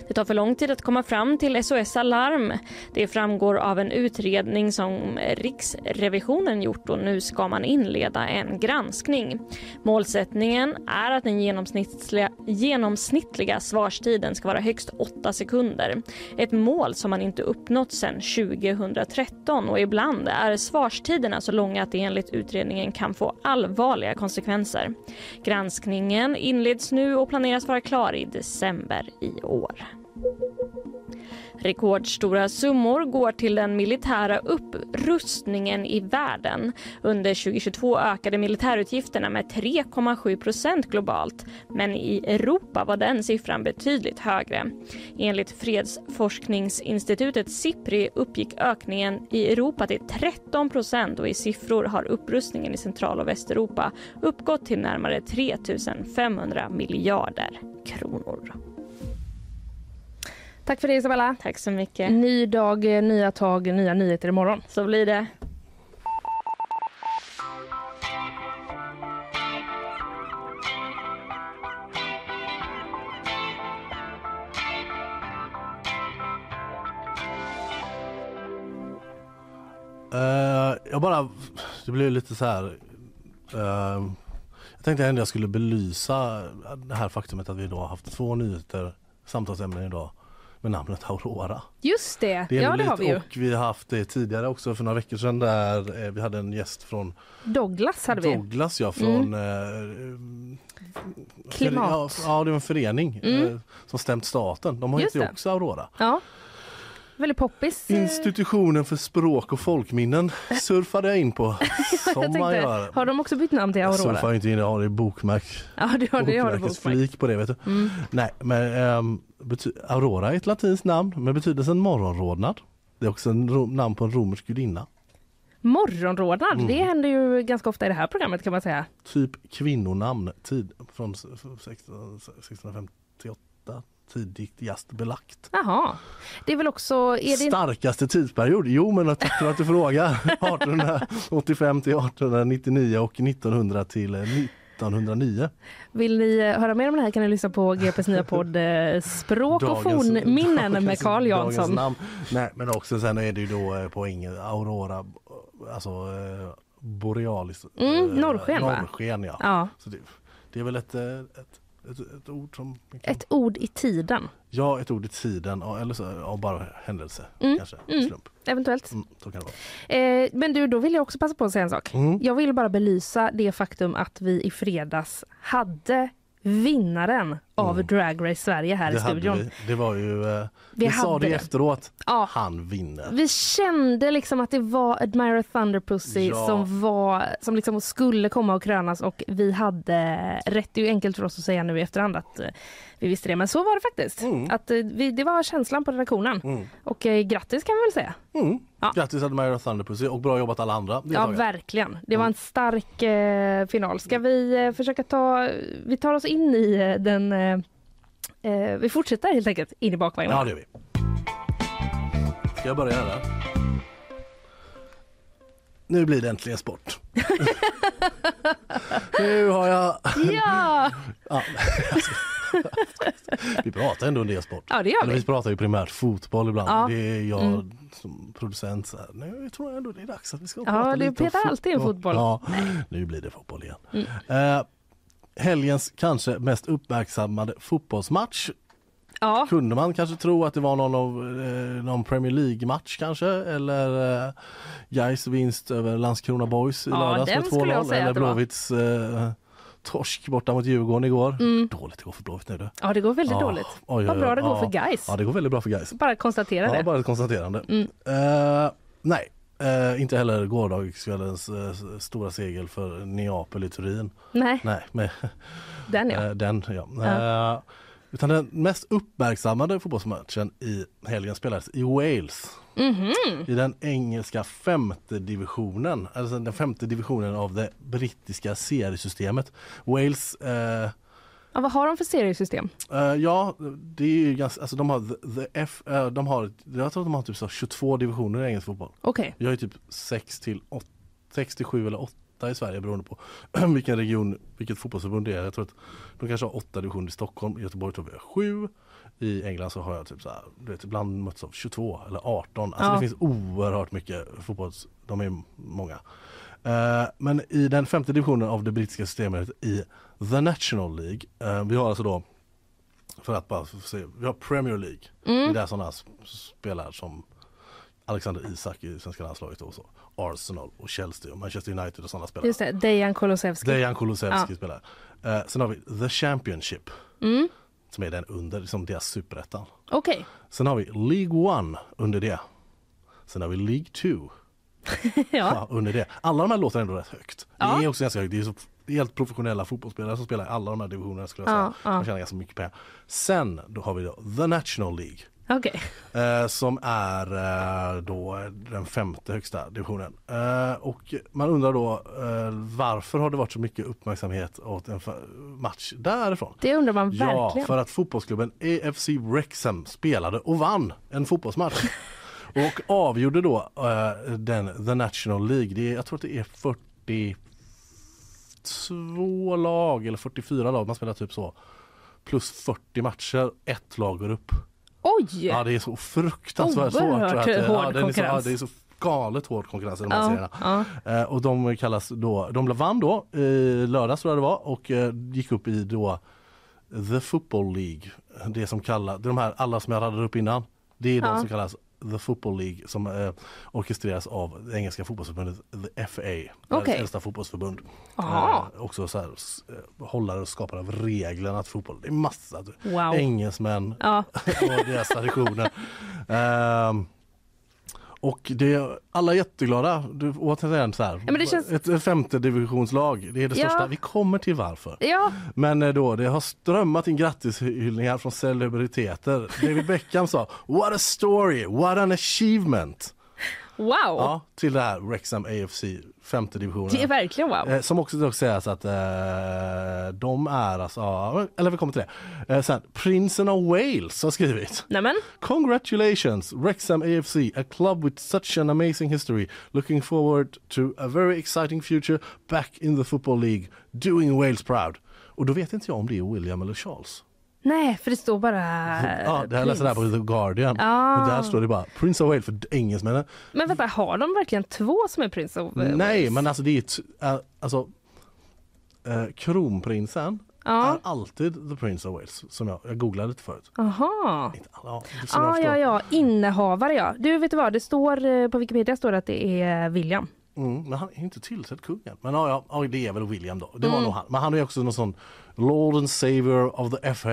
S6: Det tar för lång tid att komma fram till SOS Alarm. Det framgår av en utredning som Riksrevisionen gjort och nu ska man inleda en granskning. Målsättningen är att den genomsnittliga, genomsnittliga svarstiden ska vara högst 8 sekunder. Ett mål som man inte uppnått sedan 2013 och ibland är svarstiderna så långa att det enligt utredningen kan få allvarliga konsekvenser. Granskningen inleds nu och planeras vara klar i december i år. Rekordstora summor går till den militära upprustningen i världen. Under 2022 ökade militärutgifterna med 3,7 procent globalt. Men i Europa var den siffran betydligt högre. Enligt fredsforskningsinstitutet Sipri uppgick ökningen i Europa till 13 procent och i siffror har upprustningen i Central och Västeuropa uppgått till närmare 3 500 miljarder kronor.
S2: Tack för det Isabella.
S6: Tack så mycket.
S2: Ny dag, eh, nya tag, nya nyheter imorgon.
S6: Så blir det.
S3: Eh, jag bara, det blev lite så här. eh, jag tänkte ändå jag skulle belysa det här faktumet att vi då har haft två nyheter, samtalsämnen idag med namnet Aurora.
S2: Just det,
S3: Det
S2: ja det har vi ju.
S3: Och vi har haft det tidigare också för några veckor sedan där eh, vi hade en gäst från
S2: Douglas hade vi. Mm.
S3: Douglas ja, från eh,
S2: Klimat.
S3: För, ja, ja, det var en förening
S2: Mm.
S3: eh, som stämt staten. De heter ju också Aurora.
S2: Ja. Väldigt poppis. eh,
S3: Institutionen för språk och folkminnen surfade jag in på som
S2: Jag
S3: man gör.
S2: har de också bytt namn till
S3: Jag
S2: Aurora?
S3: surfar ju inte in, jag har det i bokmärk.
S2: Ja, det har, det har du bokmärkt.
S3: flik på det vet du.
S2: Mm.
S3: Nej men ehm, bety- Aurora är ett latinskt namn med betydelsen morgonrodnad. Det är också en namn på en romersk gudinna.
S2: Morgonrodnad,
S3: Mm.
S2: det händer ju ganska ofta i det här programmet kan man säga.
S3: Typ kvinnonamn tid från s- s- 16 1658 tidigast.
S2: Jaha. Det är väl också... Är det...
S3: Starkaste tidsperiod? Jo men tack för att du frågar. 1885 till 1899 och 1900 till eh, 1909.
S2: Vill ni eh, höra mer om det här kan ni lyssna på GPs nya podd eh, Språk och fornminnen med Carl Jansson.
S3: Nej men också sen är det ju då eh, poängen Aurora, alltså eh, borealis.
S2: Mm,
S3: eh,
S2: norrsken?
S3: Norrsken ja.
S2: Ja,
S3: Så det, det är väl ett, eh, ett, ett, ett ord som... kan-
S2: ett ord i tiden.
S3: Ja, ett ord i tiden eller så, ja, bara händelse
S2: Mm,
S3: kanske.
S2: mm.
S3: Slump.
S2: Eventuellt.
S3: Mm, så kan det vara.
S2: Eh, men du, då vill jag också passa på att säga en sak.
S3: Mm.
S2: Jag vill bara belysa det faktum att vi i fredags hade vinnaren av
S3: Mm.
S2: Drag Race Sverige här
S3: det
S2: i studion.
S3: Vi. Det var ju, eh,
S2: Vi
S3: vi, sa det
S2: det.
S3: efteråt,
S2: Ja.
S3: han vinner.
S2: Vi kände liksom att det var Admira Thunderpussy
S3: Ja.
S2: som, var, som liksom skulle komma och krönas och vi hade rätt. Det är ju enkelt för oss att säga nu i efterhand att eh, vi visste det, men så var det faktiskt.
S3: Mm.
S2: Att, eh, vi, det var känslan på redaktionen.
S3: Mm.
S2: Och eh, grattis kan vi väl säga.
S3: Mm.
S2: Ja.
S3: Grattis Admira Thunderpussy och bra jobbat alla andra
S2: Ja, verkligen. Det var
S3: Mm.
S2: en stark eh, final. Ska vi eh, försöka ta... Vi tar oss in i den, eh, Eh, vi fortsätter helt enkelt in i bakvagnen.
S3: Ja, det gör vi. Ska jag börja här? Nu blir det äntligen sport. nu har jag...
S2: Ja!
S3: Ja, vi pratar ändå en del sport.
S2: Ja, det gör
S3: Eller
S2: vi.
S3: vi pratar ju primärt fotboll ibland.
S2: Ja.
S3: Det är jag
S2: Mm.
S3: som producent. Så här, nu jag tror ändå det är dags att vi ska
S2: Ja,
S3: prata lite om
S2: petar alltid fotboll. Mm.
S3: Ja, nu blir det fotboll igen. Eh, helgens kanske mest uppmärksammade fotbollsmatch
S2: Ja,
S3: kunde man kanske tro att det var någon, av, eh, någon Premier League-match kanske eller eh, Gais vinst över Landskrona Boys i
S2: Ja,
S3: lördags med
S2: skulle jag
S3: 2-0
S2: säga
S3: eller. Blåvitts eh, torsk borta mot Djurgården igår.
S2: Mm.
S3: Dåligt det går för Blåvitt nu du.
S2: ja det går väldigt
S3: Ja,
S2: dåligt.
S3: oj,
S2: Vad
S3: oj,
S2: bra
S3: oj,
S2: det går
S3: ja.
S2: för guys.
S3: Ja det går väldigt bra för Gais.
S2: Bara konstatera
S3: Ja,
S2: det.
S3: bara ett konstaterande.
S2: Mm.
S3: Eh, nej, eh, inte heller gårdagskvällens eh, stora seger för Neapel i Turin.
S2: Nej,
S3: Nej, med,
S2: den ja.
S3: Eh, Den, ja.
S2: Ja.
S3: Eh, utan den mest uppmärksammade fotbollsmatchen i helgen spelades i Wales.
S2: Mhm.
S3: I den engelska femte divisionen, alltså den femte divisionen av det brittiska seriesystemet. Wales, eh,
S2: ja. Vad har de för seriesystem?
S3: eh, ja det är ju ganska, alltså de har the, the F, eh, de har, jag tror att de har typ så 22 divisioner i engelsk fotboll.
S2: Okej.
S3: Vi har ju typ 6 till 8, 6 till 7 eller 8 i Sverige beroende på vilken region, vilket fotbollsförbund det är. Jag tror att de kanske har 8 divisioner i Stockholm, i Göteborg tror vi har 7. I England så har jag typ så här, du vet, ibland mötts av 22 eller 18. Alltså
S2: Ja.
S3: det finns oerhört mycket fotbolls, de är många. Eh, men i den femte divisionen av det brittiska systemet i The National League, eh, vi har alltså då för att bara se, vi har Premier League. Det är där sådana spelar som Alexander Isak i svenska landslaget och så. Arsenal och Chelsea och Manchester United och sådana spelare.
S2: Just det, Dejan Kulusevski.
S3: Dejan Kulusevski
S2: Ja.
S3: spelar. Eh, sen har vi The Championship
S2: Mm.
S3: som är den under, som deras superettan.
S2: Okej.
S3: Sen har vi League One under det. Sen har vi League Two
S2: Ja.
S3: ja, under det. Alla de här låter ändå rätt högt.
S2: Ja.
S3: Det är också ganska högt. Det är så helt professionella fotbollsspelare som spelar i alla de här divisionerna skulle jag säga.
S2: Ja, ja.
S3: De tjänar ganska mycket pengar. Sen då har vi då The National League.
S2: Okej.
S3: Eh, som är eh, då den femte högsta divisionen. Eh, och man undrar då eh, varför har det varit så mycket uppmärksamhet åt en match därifrån?
S2: Det undrar man
S3: Ja,
S2: verkligen.
S3: för att fotbollsklubben AFC Wrexham spelade och vann en fotbollsmatch. och avgjorde då eh, den The National League. Det är, jag tror att det är 42 lag eller 44 lag. Man spelar typ så. Plus 40 matcher, ett lag går upp.
S2: Oj!
S3: Ja det är så fruktansvärt svårt.
S2: Oerhört
S3: att, eh,
S2: hård
S3: ja, den är så, ja,
S2: konkurrens.
S3: det är så galet hård konkurrens i de här serierna.
S2: ja.
S3: Eh, och de kallas då, de vann då i lördags tror jag det var och eh, gick upp i då The Football League. Det som kallas, de här alla som jag radade upp innan. Det är
S2: Ja.
S3: de som kallas The Football League som eh, orkestreras av det engelska fotbollsförbundet The FA. Världens äldsta fotbollsförbund. Eh, också så här, eh, hållare och skapare av reglerna till fotboll. Det är massa
S2: Wow.
S3: engelsmän
S2: Ja.
S3: och deras traditioner. Ehm, och det, alla är jätteglada. Du, återigen så här,
S2: men det känns-
S3: ett, ett femte divisionslag, det är det
S2: Ja.
S3: största. Vi kommer till varför.
S2: Ja,
S3: Men eh, då, det har strömmat in grattishyllningar från celebriteter. David Beckham sa What a story, what an achievement.
S2: Wow!
S3: Ja, till det här Wrexham AFC, femte divisionen.
S2: Det är verkligen wow.
S3: Eh, som också dock sägas att eh, de är alltså, ja, eller vi kommer till det. Eh, sen, Prinsen of Wales har skrivit.
S2: Nämen,
S3: Congratulations Wrexham AFC, a club with such an amazing history. Looking forward to a very exciting future back in the football league, doing Wales proud. Och då vet inte jag om det är William eller Charles.
S2: Nej för det står bara
S3: Ja, det här läser jag på The Guardian.
S2: Ah.
S3: Men där står det bara Prince of Wales för engelsmännen.
S2: Men vänta, har de verkligen två som är Prince of eh,
S3: Nej,
S2: Wales?
S3: men alltså det är ett, äh, alltså eh, kronprinsen
S2: Ja.
S3: är alltid the Prince of Wales som jag, jag googlade lite förut.
S2: Aha.
S3: Inte ja,
S2: Ah, ja, ja, innehavare ja. Du vet du vad, det står eh, på Wikipedia står det att det är William.
S3: Mm, men han är inte tillsedd kungen. Men ja, ja, ja, det är väl William då. Det var
S2: Mm.
S3: nog han. Men han är också någon sån Lord and Savior of the FA.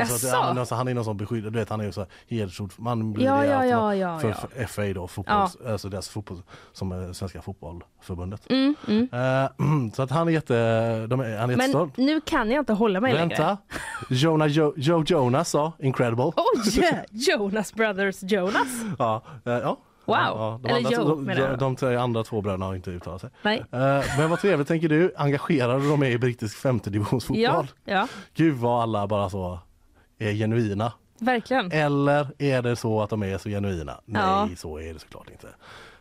S3: Alltså,
S2: Jaså?
S3: han, är någon sån- han är någon sån beskyddad, du vet han är ju så hedersordförande. Man blir
S2: Ja,
S3: det
S2: ja, ja, ja,
S3: för,
S2: ja.
S3: FA då, fotbolls, alltså deras fotboll, som är Svenska fotbollförbundet.
S2: Mm, mm.
S3: Eh, så att han är jätte, de är, han är
S2: Men
S3: jättestolt.
S2: nu kan jag inte hålla mig längre.
S3: Vänta, Jonah, Joe, Joe Jonas sa incredible.
S2: Oj! Jonas Brothers Jonas.
S3: Ja, eh, ja.
S2: Wow.
S3: Ja, de,
S2: Eller
S3: andra,
S2: Joe,
S3: de, de, de tre andra två bröderna har inte uttalat sig.
S2: Nej.
S3: Eh, men vad trevligt tänker du, engagerade de är i brittisk femte divisionsfotboll.
S2: Ja, ja.
S3: Gud vad alla bara så är genuina.
S2: Verkligen.
S3: Eller är det så att de är så genuina? Nej,
S2: Ja.
S3: så är det såklart inte.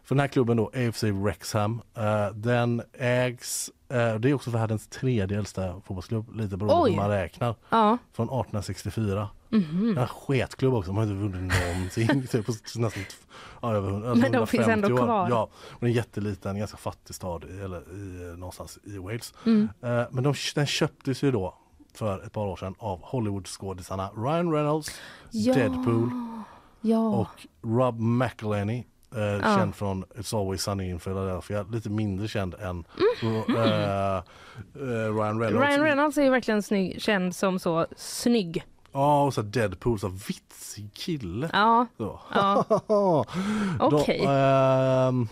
S3: För den här klubben då, AFC Wrexham, eh, den ägs, eh, det är också världens tredje äldsta fotbollsklubb, lite beroende på hur man räknar,
S2: Ja.
S3: från 1864.
S2: Mhm.
S3: En sketklubb också, de har inte vunnit någonting. typ på nästan ja, över, hund- alltså
S2: Men de finns
S3: 150
S2: ändå
S3: år.
S2: kvar.
S3: Ja, och en jätteliten, ganska fattig stad i, eller i, någonstans i Wales.
S2: Mm.
S3: Eh, men de, den köptes ju då för ett par år sedan av Hollywoodskådisarna Ryan Reynolds,
S2: Ja.
S3: Deadpool
S2: Ja.
S3: och Rob McElhenney. Eh,
S2: Ja.
S3: Känd från It's Always Sunny in Philadelphia, lite mindre känd än
S2: Mhm.
S3: eh, eh, Ryan Reynolds.
S2: Ryan Reynolds är ju verkligen snygg, känd som så snygg.
S3: Ja, och så Deadpool, så vitsig kille.
S2: Ja.
S3: Så.
S2: Ja. Okej.
S3: Då, ehm,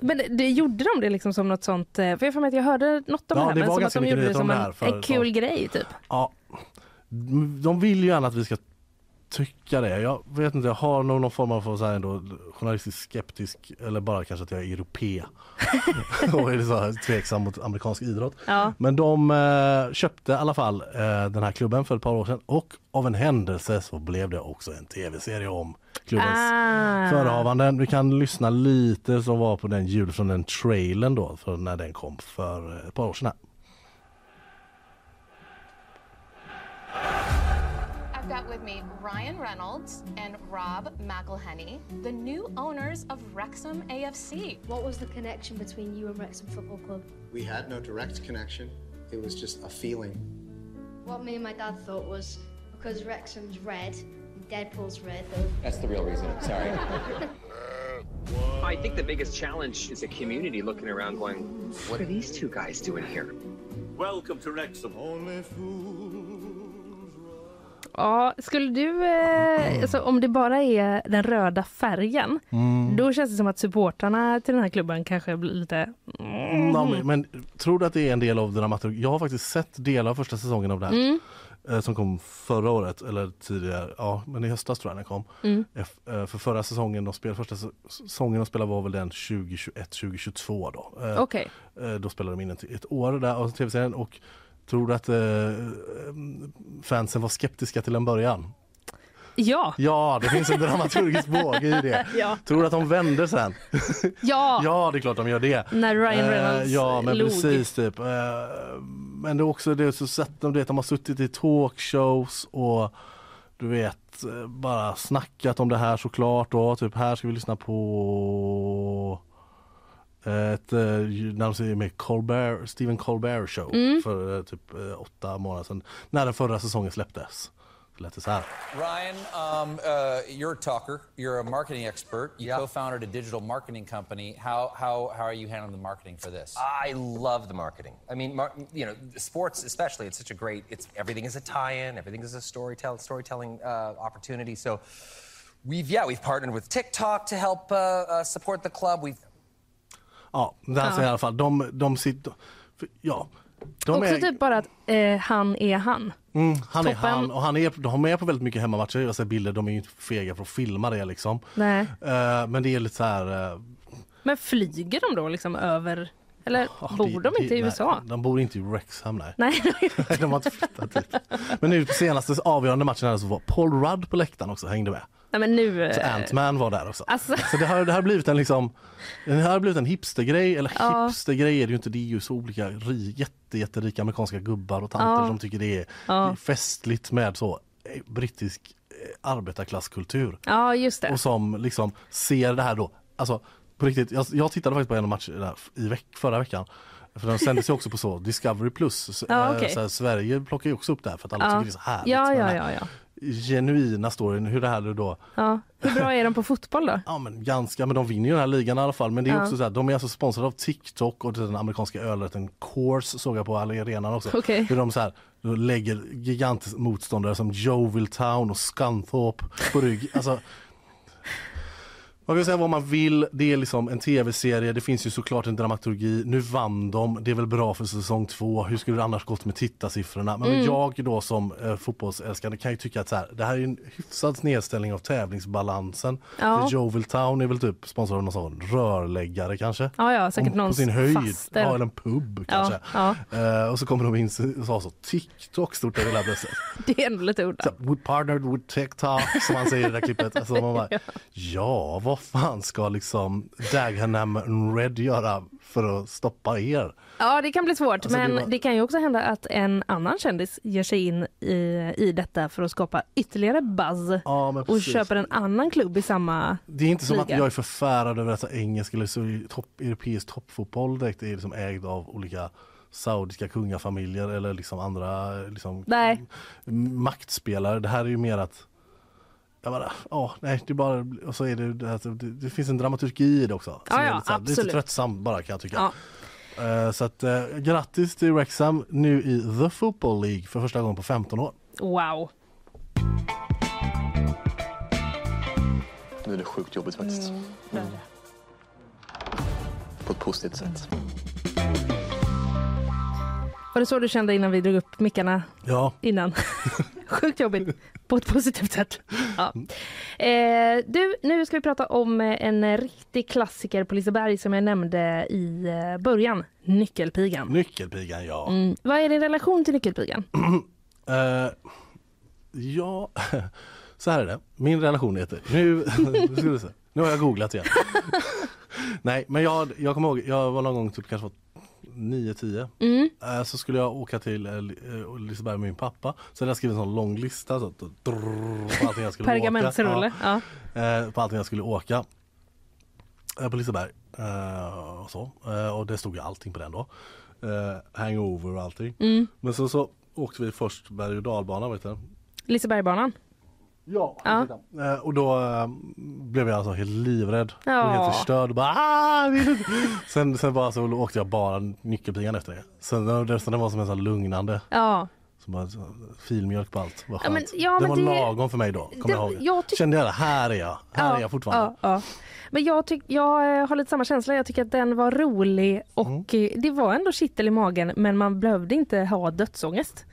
S2: Men det, gjorde de det liksom som något sånt? eh, För jag för mig att jag hörde något om
S3: Ja,
S2: det här.
S3: det
S2: men som att de gjorde det som en,
S3: här för
S2: en kul
S3: tag.
S2: grej typ.
S3: ja, de vill ju gärna att vi ska tycka det. Jag vet inte, jag har nog någon form av så här ändå, journalistisk skeptisk eller bara kanske att jag är europé och är så här tveksam mot amerikansk idrott.
S2: Ja.
S3: Men de eh, köpte i alla fall eh, den här klubben för ett par år sedan och av en händelse så blev det också en tv-serie om klubbens
S2: Ah.
S3: förehavanden. Vi kan lyssna lite som var på den ljud från den trailern då för när den kom för ett par år sedan. Här.
S8: Ryan Reynolds and Rob McElhenney, the new owners of Wrexham AFC.
S9: What was the connection between you and Wrexham Football Club?
S10: We had no direct connection. It was just a feeling.
S9: What me and my dad thought was because Wrexham's red and Deadpool's red, though.
S11: That's the real reason. Sorry. I think the biggest challenge is a community looking around going, what are these two guys doing here?
S12: Welcome to Wrexham.
S2: Ja, skulle du, eh, alltså, om det bara är den röda färgen,
S3: Mm.
S2: då känns det som att supportrarna till den här klubben kanske blir lite...
S3: Mm, ja, men, men tror du att det är en del av dramaturgin? Jag har faktiskt sett delar av första säsongen av det här.
S2: Mm.
S3: eh, Som kom förra året eller tidigare, ja men i höstas tror jag den kom.
S2: Mm.
S3: Eh, För förra säsongen, de spelade, första säs- säsongen de spelade var väl den 2021-2022 då. Eh,
S2: Okej.
S3: eh, Då spelade de in ett, ett år där av tv-serien och tror du att eh, fansen var skeptiska till en början?
S2: Ja.
S3: Ja, det finns en dramaturgisk båge i det.
S2: Ja.
S3: Tror du att de vänder sen?
S2: Ja.
S3: Ja, det är klart de gör det.
S2: När Ryan Reynolds
S3: Eh, Ja, men
S2: log.
S3: precis typ. Eh, Men det är också det så sett de, det, de har suttit i talkshows och du vet eh, bara snackat om det här såklart då. Typ här ska vi lyssna på ett, eh, när de säger med Colbert, Stephen Colbert show
S13: Mm.
S3: för eh, typ eh, åtta månader sedan. När den förra säsongen släpptes. Så lät det så här.
S13: Ryan, um, uh, you're a talker. You're a marketing expert. You co-founded a digital marketing company. How, how, how are you handling the marketing for this?
S14: I love the marketing. I mean, mar- you know, sports especially. It's such a great. It's everything is a tie-in. Everything is a storytell storytelling uh, opportunity. So, we've yeah, we've partnered with TikTok to help uh, uh, support the club. We've
S3: Ja, det här
S2: Ja.
S3: i alla fall. De, de sitter... för- Ja. De
S2: Också
S3: är,
S2: typ bara att eh, han är han.
S3: Mm, han är
S2: Toppen.
S3: han och han är, de är på väldigt mycket hemmamatcher. Jag ser bilder, de är ju inte fega för att filma det liksom.
S2: Nej.
S3: Eh, men det är lite så här... eh,
S2: Men flyger de då liksom över? Eller bor
S3: det-
S2: de inte i
S3: det-
S2: USA?
S3: Nej, de bor inte i Wrexham. Nej.
S2: Nej,
S3: de har inte flyttat dit. Men nu på senaste avgörande matchen här så var Paul Rudd på läktaren också, hängde med.
S2: Nej men nu...
S3: Så
S2: eh,
S3: Ant-Man var där också.
S2: Alltså.
S3: Så det har, det har blivit en liksom Det har blivit en hipstergrej, eller
S2: Ja.
S3: hipstergrej är det ju inte, det är ju så olika ri, jätte, jätterika amerikanska gubbar och tanter
S2: Ja.
S3: som tycker det är
S2: Ja.
S3: festligt med så eh, brittisk eh, arbetarklasskultur.
S2: Ja just det.
S3: Och som liksom ser det här då, alltså på riktigt, jag, jag tittade faktiskt på en match där i veck, förra veckan. För den sändes ju också på så, Discovery plus. Så,
S2: Ja, okej.
S3: så här, Sverige plockar ju också upp det här för att alla
S2: Ja.
S3: tycker det är så härligt.
S2: Ja, ja, ja, ja.
S3: Genuina storyn, hur det här då
S2: ja. Hur bra är de på fotboll då?
S3: Ja men ganska, men de vinner ju den här ligan i alla fall. Men det är
S2: Ja.
S3: också så här, de är alltså sponsrade av TikTok och den amerikanska ölrätten Coors såg jag på arenan också.
S2: Okej.
S3: Hur de så här, lägger gigantiska motståndare som Joe Town och Scunthorpe på rygg. Alltså, Man kan säga vad man vill, det är liksom en tv-serie, det finns ju såklart en dramaturgi. Nu vann de, det är väl bra för säsong två. Hur skulle det annars gått med tittarsiffrorna? Men
S15: Mm.
S3: jag då som eh, fotbollsälskare kan ju tycka att så här, det här är en hyfsad snedställning av tävlingsbalansen.
S2: Ja.
S3: Jovel Town är väl typ sponsrad av någon sån rörläggare kanske?
S2: Ja, ja, säkert
S3: Om-
S2: någon
S3: På sin höjd,
S2: faster.
S3: ja, eller en pub
S2: Ja,
S3: kanske.
S2: ja.
S3: Eh, och så kommer de in och sa så TikTok stort över hela bröstet.
S2: Det är ändå lite udda.
S3: We partnered with TikTok som han säger i det där klippet. Alltså man bara, ja, vad fan ska liksom Dagenham Red göra för att stoppa er?
S2: Ja, det kan bli svårt.
S3: Alltså, det
S2: men
S3: var-
S2: det kan ju också hända att en annan kändis ger sig in i, i detta för att skapa ytterligare buzz
S3: Ja,
S2: och köper en annan klubb i samma
S3: Det är inte som att
S2: liga.
S3: jag är förfärad över att engelsk eller så topp, europeisk toppfotboll direkt är liksom ägd av olika saudiska kungafamiljer eller liksom andra liksom,
S2: Nej.
S3: maktspelare. Det här är ju mer att jag bara, ja, nej, det är bara, och så är det, det, det, det finns en dramaturgi i det också. som
S2: Ja,
S3: är
S2: ja,
S3: lite, så här- lite
S2: absolut.
S3: tröttsamt bara kan jag tycka.
S2: Ja.
S3: Eh, Så att eh, grattis till Wrexham nu i The Football League för första gången på 15 år.
S2: Wow.
S15: Nu är det sjukt jobbigt faktiskt. Mm. På ett positivt sätt.
S2: Var det så du kände innan vi drog upp mickarna
S3: Ja.
S2: innan? Sjukt jobbigt på ett positivt sätt. Ja. Eh, du, nu ska vi prata om en riktig klassiker på Liseberg som jag nämnde i eh, början. Nyckelpigan.
S3: Nyckelpigan, ja.
S2: Mm. Vad är din relation till Nyckelpigan?
S3: Eh, ja, så här är det. Min relation heter... Nu, nu har jag googlat igen. Nej, men jag, jag kommer ihåg, jag var någon gång typ kanske var 9-10.
S2: Mm.
S3: Eh, Så skulle jag åka till eh, Liseberg med min pappa. Så hade jag skrivit en sån lång lista så, att- drrrr, på allting jag skulle åka.
S2: Pergamentsrulle. Ja.
S3: Eh, På allting jag skulle åka. På Liseberg. Och, så. Och det stod ju allting på den då. Hangover och allting.
S2: Mm.
S3: Men så, så åkte vi först berg och dalbana. Vet du?
S2: Lisebergbanan.
S3: Ja.
S2: Ja.
S3: Eh, och då eh, blev jag alltså helt livrädd.
S2: Ja.
S3: helt förstörd. Och bara, ah, jag vill inte." sen, sen bara så åkte jag bara nyckelpigan efter det. Sen resten var som en sån lugnande.
S2: Ja.
S3: Som bara, så, filmjölk på allt. Vad
S2: Ja, men- ja,
S3: det
S2: men
S3: var
S2: det-
S3: lagom för mig då. Kommer
S2: det-
S3: jag ihåg.
S2: jag tyck-
S3: Kände jag det, här är jag. Här är jag fortfarande.
S2: Ja, ja. Men jag, tyck, jag eh, har lite samma känsla. Jag tycker att den var rolig och
S3: Mm.
S2: det var ändå kittel i magen men man behövde inte ha dödsångest.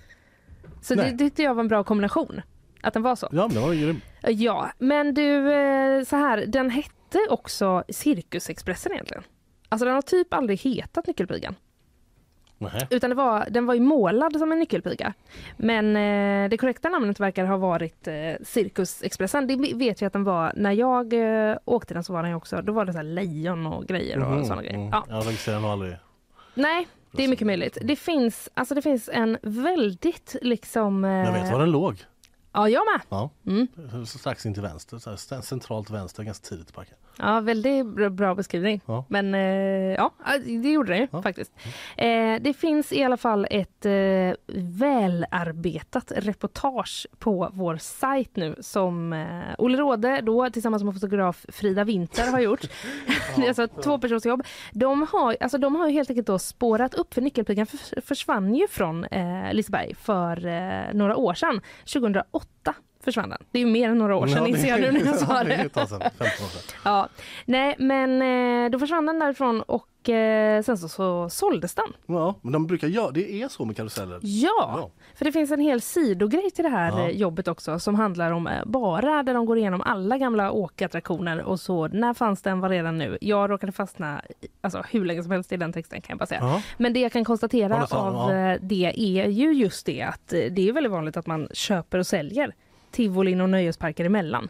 S2: Så det det tyckte jag var en bra kombination. Att den var så.
S3: Ja, men det var grym.
S2: Ja, men du, eh, så här, den hette också Cirkusexpressen egentligen. Alltså den har typ aldrig hetat Nyckelpigan. Utan det var, den var ju målad som en nyckelpiga. Men eh, det korrekta namnet verkar ha varit eh, Cirkusexpressen. Det vet jag att den var. När jag eh, åkte den så var den också, då var det så här lejon och grejer och
S3: Mhm,
S2: sådana grejer.
S3: mm.
S2: Ja.
S3: Jag registrerar nog aldrig.
S2: Nej, det är mycket möjligt. Det finns, alltså det finns en väldigt liksom... Eh,
S3: Jag vet var den låg.
S2: Ja, jag med.
S3: Ja.
S2: Mm.
S3: Strax in till vänster, centralt vänster, ganska tidigt i parken.
S2: Ja, väldigt bra, beskrivning.
S3: Ja.
S2: Men eh, ja, det gjorde den ju faktiskt. Eh, det finns i alla fall ett eh, välarbetat reportage på vår sajt nu som eh, Olle Råde då tillsammans med fotograf Frida Winter har gjort. det är alltså ett tvåpersonsjobb. De har, alltså, de har ju helt enkelt då spårat upp, för Nyckelpigan för, försvann ju från eh, Liseberg för några år sedan. 2008 8 försvann den. Det är ju mer än några år sedan
S3: Ja,
S2: inser jag nu när jag
S3: ja,
S2: sa
S3: det är
S2: det.
S3: ett tag sedan, 15 år sedan.
S2: Ja, nej men eh, då försvann den därifrån och eh, sen så, så såldes den.
S3: Ja, men de brukar göra, det är så med karuseller.
S2: Ja, för det finns en hel sidogrej till det här
S3: Ja.
S2: eh, jobbet också som handlar om bara där de går igenom alla gamla åkattraktioner och så. När fanns den, var redan nu? Jag råkade fastna alltså, hur länge som helst i den texten kan jag bara säga.
S3: Ja.
S2: Men det jag kan konstatera
S3: Ja,
S2: av
S3: ja.
S2: det är ju just det att det är väldigt vanligt att man köper och säljer tivolin och nöjesparker emellan.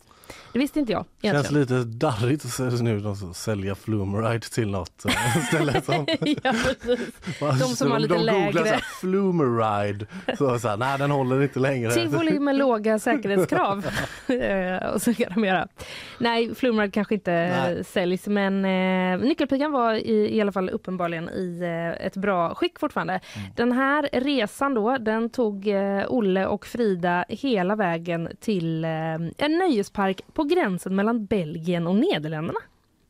S2: Det visste inte jag
S3: Känns
S2: egentligen.
S3: lite darrigt att nu de som sälja Flumeride till något eh, ställe som...
S2: ja. De som har lite
S3: de
S2: lägre.
S3: så här, Flumeride, så, så här, nej den håller inte längre.
S2: Tivoli med låga säkerhetskrav. Eh, och så kan de göra. Nej, Flumride kanske inte
S3: Nej.
S2: säljs men eh, Nyckelpigan var i, i alla fall uppenbarligen i eh, ett bra skick fortfarande.
S3: Mm.
S2: Den här resan då, den tog eh, Olle och Frida hela vägen till eh, en nöjespark på gränsen mellan Belgien och Nederländerna.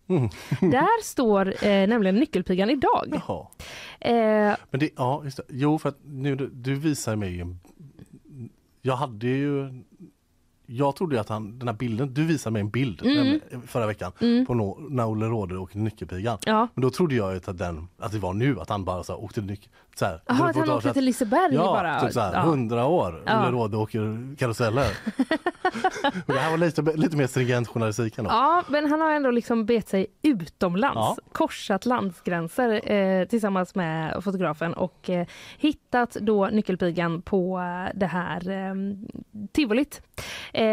S3: Mm.
S2: Där står eh, nämligen Nyckelpigan idag.
S3: Jaha.
S2: Eh,
S3: Men det, ja, just det. Jo, för att nu du, du visar mig Jag hade ju jag trodde att han, den här bilden, du visade mig en bild
S2: Mm.
S3: nämligen, förra veckan
S2: Mm.
S3: på nå- när Olle Råde åker till Nyckelpigan.
S2: Ja.
S3: Men då trodde jag att, den, att det var nu, att han bara så åkte Nyckel... Så här,
S2: Jaha, att han åkte till Liseberg
S3: Ja,
S2: bara.
S3: typ så här,
S2: Ja.
S3: 100 år,
S2: Ja.
S3: Råde åker karuseller. Det här var lite, lite mer stringent journalistik ändå.
S2: Ja, men han har ändå liksom bet sig utomlands,
S3: Ja.
S2: korsat landsgränser eh, tillsammans med fotografen och eh, hittat då nyckelpigan på eh, det här eh, tivolit. Eh,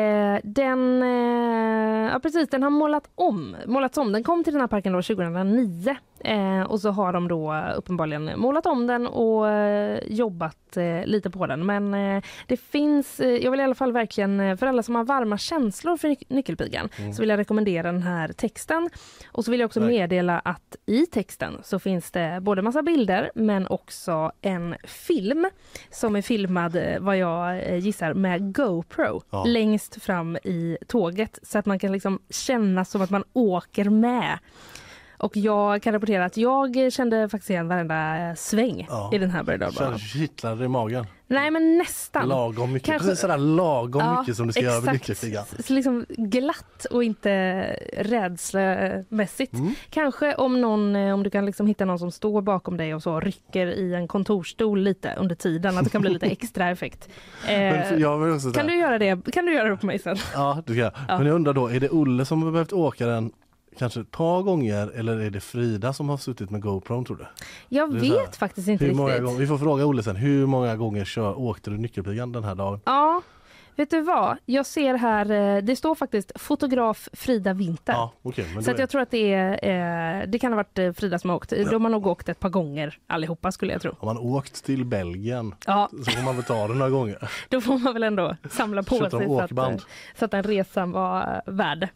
S2: den, eh, ja, precis, den har målat om, målats om. Den kom till den här parken då 2009 eh, och så har de då uppenbarligen målat om den och eh, jobbat eh, lite på den. Men eh, det finns, eh, jag vill i alla fall verkligen, eh, för alla som har varma känslor för nyc- nyckelpigan,
S16: Mm.
S2: så vill jag rekommendera den här texten. Och så vill jag också
S16: Verkligen.
S2: meddela att i texten så finns det både massa bilder men också en film som är filmad, vad jag gissar, med GoPro
S16: Ja.
S2: längst fram i tåget så att man kan liksom känna som att man åker med. Och jag kan rapportera att jag kände faktiskt igen varenda eh, sväng
S3: Ja.
S2: i den här berg
S3: kittlade i magen.
S2: Nej men nästan.
S3: Lagom mycket,
S2: Kanske-
S3: precis sådär lagom
S2: Ja,
S3: mycket som du ska göra
S2: exakt.
S3: Nyckelpigan.
S2: Så liksom glatt och inte rädslemässigt.
S3: Mm.
S2: Kanske om, någon, eh, om du kan liksom hitta någon som står bakom dig och så rycker i en kontorstol lite under tiden, att det kan bli lite extra effekt. Eh,
S3: Men för- jag vill också
S2: kan du göra det? Kan du göra det på mig sen?
S3: Ja, ska jag.
S2: Ja.
S3: Men jag undrar då, är det Olle som har behövt åka den kanske ett par gånger eller är det Frida som har suttit med GoPro tror du?
S2: Jag
S3: så här,
S2: vet faktiskt inte
S3: hur många
S2: riktigt.
S3: gånger, vi får fråga Olle sen, hur många gånger kör, åkte du Nyckelpigan den här dagen?
S2: Ja, vet du vad? Jag ser här, eh, det står faktiskt fotograf Frida Winter.
S3: Ja, men
S2: Så
S3: är-
S2: jag tror att det är, eh, det kan ha varit eh, Frida som har åkt. De har nog åkt ett par gånger allihopa skulle jag tro.
S3: Har man åkt till Belgien
S2: Ja.
S3: så får man väl ta det några gånger.
S2: Då får man väl ändå samla på sig så att, så att den resan var värd.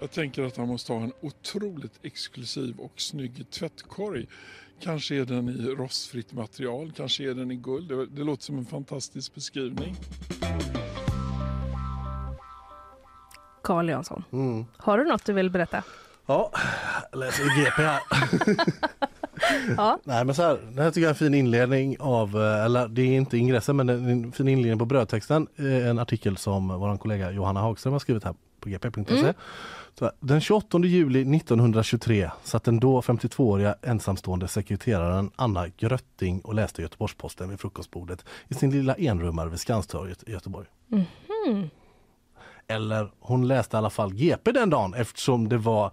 S17: Jag tänker att han måste ha en otroligt exklusiv och snygg tvättkorg. Kanske är den i rostfritt material, kanske är den i guld. Det, det låter som en fantastisk beskrivning.
S2: Carl Jansson,
S3: Mm.
S2: har du något du vill berätta?
S3: Ja, jag läser i GP här.
S2: Ja.
S3: Nej men så här, det här tycker jag är en fin inledning av, eh, eller det är inte ingressen men en fin inledning på brödtexten. Eh, En artikel som vår kollega Johanna Hagström har skrivit här på gp.se.
S16: Mm.
S3: Den 28 juli 1923 satt den då 52-åriga ensamstående sekreteraren Anna Grötting och läste Göteborgs-Posten vid frukostbordet i sin lilla enrummare vid Skanstorget i Göteborg.
S2: Mhm.
S3: Eller hon läste i alla fall GP den dagen eftersom det var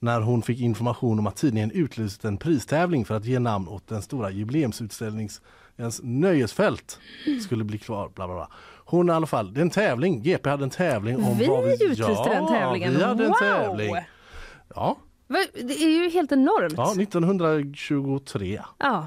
S3: när hon fick information om att tidningen utlyst en pristävling för att ge namn åt den stora jubileumsutställningens nöjesfält skulle bli kvar. Bla bla bla. Hon i alla fall, det är en tävling. GP hade en tävling om
S2: Vi
S3: vad vi...
S2: utlyste den tävlingen.
S3: vi hade en
S2: Wow!
S3: tävling. Ja,
S2: Det är ju helt enormt.
S3: ja 1923.
S2: Ja.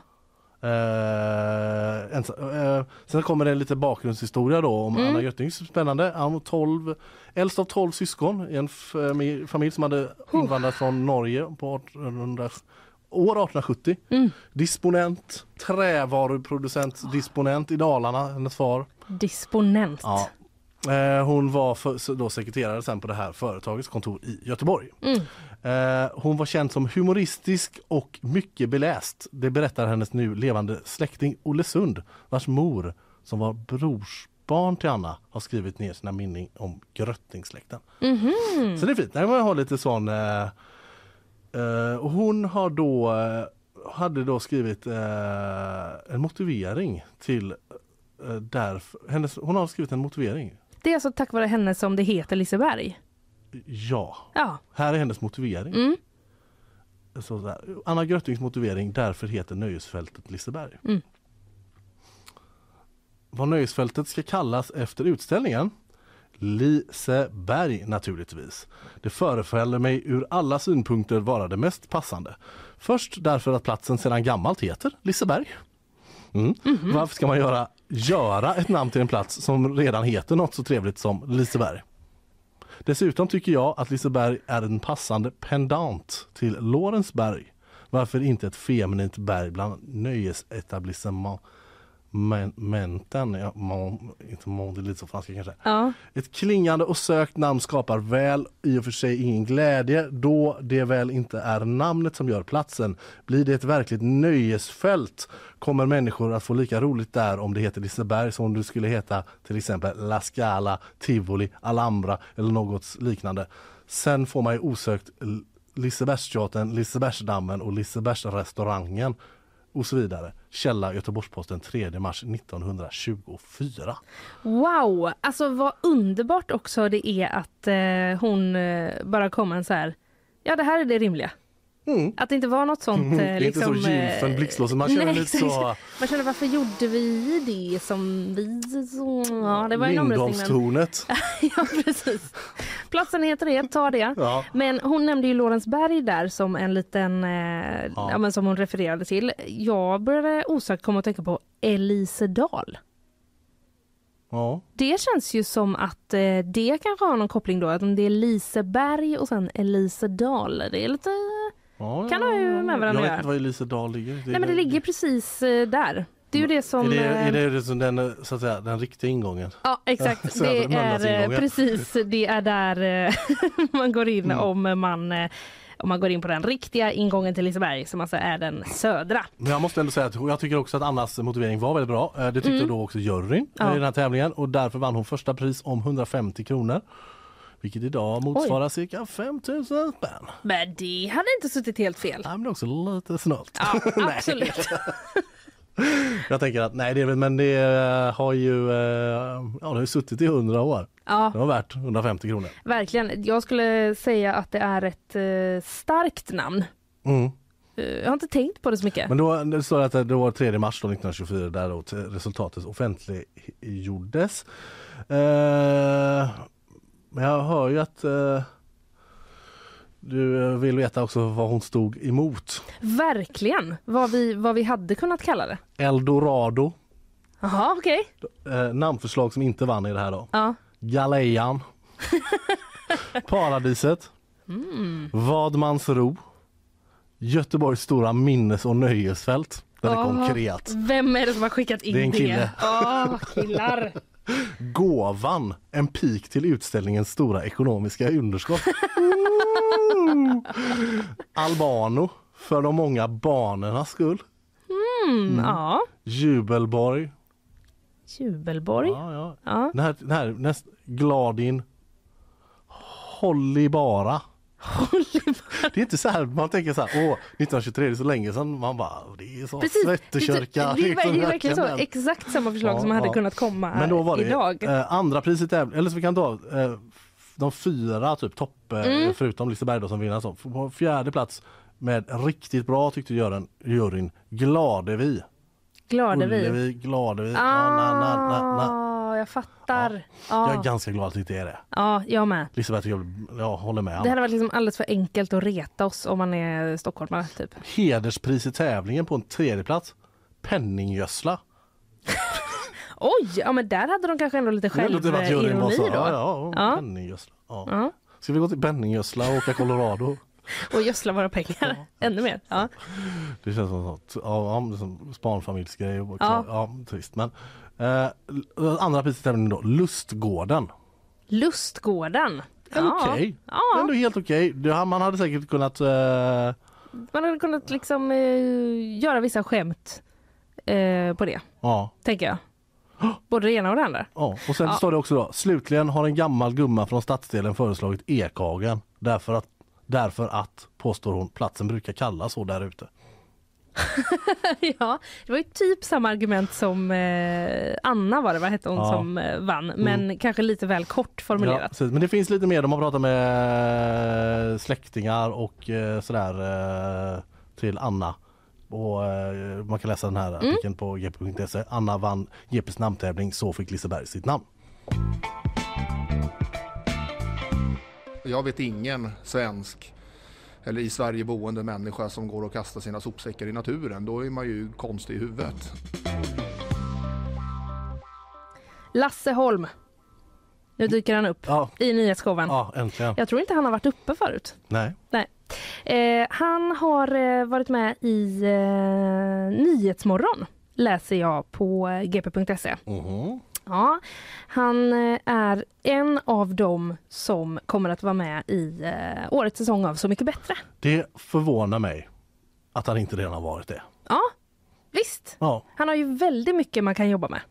S3: Eh, ensa, eh, sen kommer det lite bakgrundshistoria då om
S2: Mm.
S3: Anna Göttings. Spännande. Han var 12, äldst av 12 syskon i en fami- familj som hade invandrat från Norge på 1800, år 1870.
S2: Mm.
S3: Disponent, trävaruproducent, disponent i Dalarna, hennes far.
S2: Disponent.
S3: Ja. Eh, hon var för, då sekreterare sen på det här företagets kontor i Göteborg.
S2: Mm.
S3: Eh, hon var känd som humoristisk och mycket beläst. Det berättar hennes nu levande släkting Olle Sund vars mor som var brorsbarn till Anna har skrivit ner sina minnen om Gröttingsläkten.
S2: Mhm.
S3: Så det är fint. Där man har lite sån eh, och hon har då eh, hade då skrivit eh, en motivering till eh, därför, hennes, hon har skrivit en motivering.
S2: Det är alltså tack vare henne som det heter Liseberg.
S3: Ja,
S2: Ja.
S3: här är hennes motivering.
S2: Mm.
S3: Anna Gröttings motivering, därför heter nöjesfältet Liseberg.
S2: Mm.
S3: Vad nöjesfältet ska kallas efter utställningen? Liseberg naturligtvis. Det förefaller mig ur alla synpunkter vara det mest passande. Först därför att platsen sedan gammalt heter Liseberg. Mm. Varför ska man göra, göra ett namn till en plats som redan heter något så trevligt som Liseberg? Dessutom tycker jag att Liseberg är en passande pendant till Lorensberg. Varför inte ett feminint berg bland nöjesetablissemang Men, menten, ja, mon, inte mon, det är lite så franska kanske.
S2: Ja.
S3: Ett klingande och sökt namn skapar väl i och för sig ingen glädje då det väl inte är namnet som gör platsen. Blir det ett verkligt nöjesfält kommer människor att få lika roligt där om det heter Liseberg som om det skulle heta till exempel La Scala, Tivoli, Alhambra eller något liknande. Sen får man ju osökt Lisebergsteatern, Lisebergsdammen och Lisebergsrestaurangen och så vidare. Källa Göteborgs-Posten 3 mars 1924.
S2: Wow, alltså vad underbart också det är att eh, hon eh, bara kommer så här, ja det här är det rimliga. Att det inte var något sånt.
S3: Mm, det
S2: Eh,
S3: är inte
S2: liksom,
S3: så gylfen
S2: eh,
S3: blixtlås, man känner
S2: nej,
S3: lite så-
S2: Man känner varför gjorde vi det som vi... Så, ja, det var men-
S3: Lindholmstornet.
S2: ja, precis. Platsen heter det, ta det.
S3: Ja.
S2: Men hon nämnde ju Lorensberg där som en liten, eh, ja. men som hon refererade till. Jag började osökt komma att tänka på Elisedal.
S3: Ja.
S2: Det känns ju som att eh, det kanske har någon koppling då, att om det är Liseberg och sen Elisedal. Det är lite...
S3: Ja,
S2: Kan ha ju med varandra
S3: Jag vet inte var Elisedal ligger.
S2: Nej men det ligger precis eh, där. Det är ju det som...
S3: Är det,
S2: eh,
S3: är det liksom den, så att säga, den riktiga ingången?
S2: Ja exakt, det är eh, precis det är där man går in
S3: Mm.
S2: om man om man går in på den riktiga ingången till Liseberg som alltså är den södra.
S3: Men jag måste ändå säga att jag tycker också att Annas motivering var väldigt bra. Det tyckte
S2: Mm.
S3: då också juryn
S2: Ja.
S3: i den här tävlingen och därför vann hon första pris om 150 kronor. Vilket idag motsvarar cirka 5000 spänn.
S2: Men det hade inte suttit helt fel.
S3: Ja, men det är också lite snålt.
S2: Ja,
S3: Nej.
S2: absolut.
S3: Jag tänker att nej, det men det eh, har ju, eh, ja, det har suttit i 100 år.
S2: Ja.
S3: Det var värt 150 kronor.
S2: Verkligen. Jag skulle säga att det är ett eh, starkt namn.
S3: Mm.
S2: Eh, jag har inte tänkt på det så mycket.
S3: Men då det står att det var 3 mars då, 1924 där resultatet offentliggjordes. Eh, men jag hör ju att eh, du eh, vill veta också vad hon stod emot.
S2: Verkligen. Vad vi, vad vi hade kunnat kalla det.
S3: Eldorado,
S2: Jaha, okej.
S3: eh, namnförslag som inte vann i det här då.
S2: Ja.
S3: Galejan, Paradiset,
S2: Mm.
S3: Vadmansro, Göteborgs stora minnes och nöjesfält. Den är
S2: Åh,
S3: konkret.
S2: Vem är det som har skickat in
S3: Det är en kille.
S2: Åh, killar.
S3: Gåvan, en pik till utställningens stora ekonomiska underskott. Albano, för de många barnens skull.
S2: Mm,
S3: Mm.
S2: Ja.
S3: Jubelborg.
S2: Jubelborg.
S3: Ja, ja.
S2: Ja.
S3: Den här, den här näst, Gladin. Holly bara. Det är inte så här, man tänker så här, åh 1923 det är så länge sedan, man bara, det är så
S2: Precis. Det,
S3: Svettekörka.
S2: det, det,
S3: liksom,
S2: är verkligen så.
S3: den.
S2: Exakt samma förslag
S3: Ja,
S2: som hade
S3: ja.
S2: kunnat komma
S3: Men då var det
S2: idag.
S3: Eh, andra priset, eller så vi kan ta eh, de fyra typ topp, eh,
S2: Mm.
S3: förutom Liseberg då som vinner. Så, på fjärde plats med riktigt bra tyckte juryn, juryn Gladevi.
S2: Gladevi.
S3: Ullevi, Gladevi.
S2: Ah,
S3: na, na, na,
S2: jag fattar.
S3: Jag
S2: Ja.
S3: är ganska glad att det inte är det.
S2: ja, jag med.
S3: Tycker jag, jag håller med.
S2: Det hade varit liksom alldeles för enkelt att reta oss om man är stockholmare. Typ.
S3: Hederspris i tävlingen på en tredje plats. Penninggödsla.
S2: Oj, ja, men där hade de kanske ändå lite självironi.
S3: Ja, ja,
S2: Ja.
S3: penninggödsla. Ja.
S2: Ja.
S3: Ska vi gå till penninggödsla och åka Colorado?
S2: Och gödsla våra pengar ännu mer. Ja.
S3: Det känns som något, ja, ja, som barnfamiljsgrej. Och
S2: Ja.
S3: ja. ja, trist. Men, eh, andra priset är då Lustgården.
S2: Lustgården.
S3: Ja. Okej,
S2: Ja.
S3: ändå helt okej. Det- Man hade säkert kunnat eh,
S2: Man hade kunnat liksom eh, göra vissa skämt eh, på det,
S3: ja,
S2: tänker jag. Både det ena och det andra.
S3: ja. Och sen
S2: Ja.
S3: står det också då, slutligen har en gammal gumma från stadsdelen föreslagit Ekhagen. Därför att, därför att, påstår hon, platsen brukar kallas så där ute.
S2: ja, det var ju typ samma argument som eh, Anna var det, vad hette hon
S3: Ja.
S2: som eh, vann, men kanske lite väl kort
S3: Ja,
S2: formulerat.
S3: precis. men det finns lite mer, de har pratat med eh, släktingar och eh, sådär eh, till Anna. Och, eh, man kan läsa den här artikeln på gp.se. Anna vann GPs namntävling, så fick Liseberg sitt namn.
S16: Jag vet ingen svensk eller i Sverige boende människa som går och kastar sina sopsäckar i naturen. Då är man ju konstig i huvudet.
S2: Lasse Holm. Nu dyker han upp
S3: Ja.
S2: i nyhetsshowen.
S3: Ja, äntligen.
S2: Jag tror inte han har varit uppe förut.
S3: Nej.
S2: Nej. Eh, han har eh, varit med i eh, Nyhetsmorgon läser jag på gp.se.
S3: Mhm.
S2: Ja, han eh, är en av dem som kommer att vara med i eh, årets säsong av Så mycket bättre.
S3: Det förvånar mig att han inte redan har varit det.
S2: Ja, visst.
S3: Ja,
S2: Han har ju väldigt mycket man kan jobba med.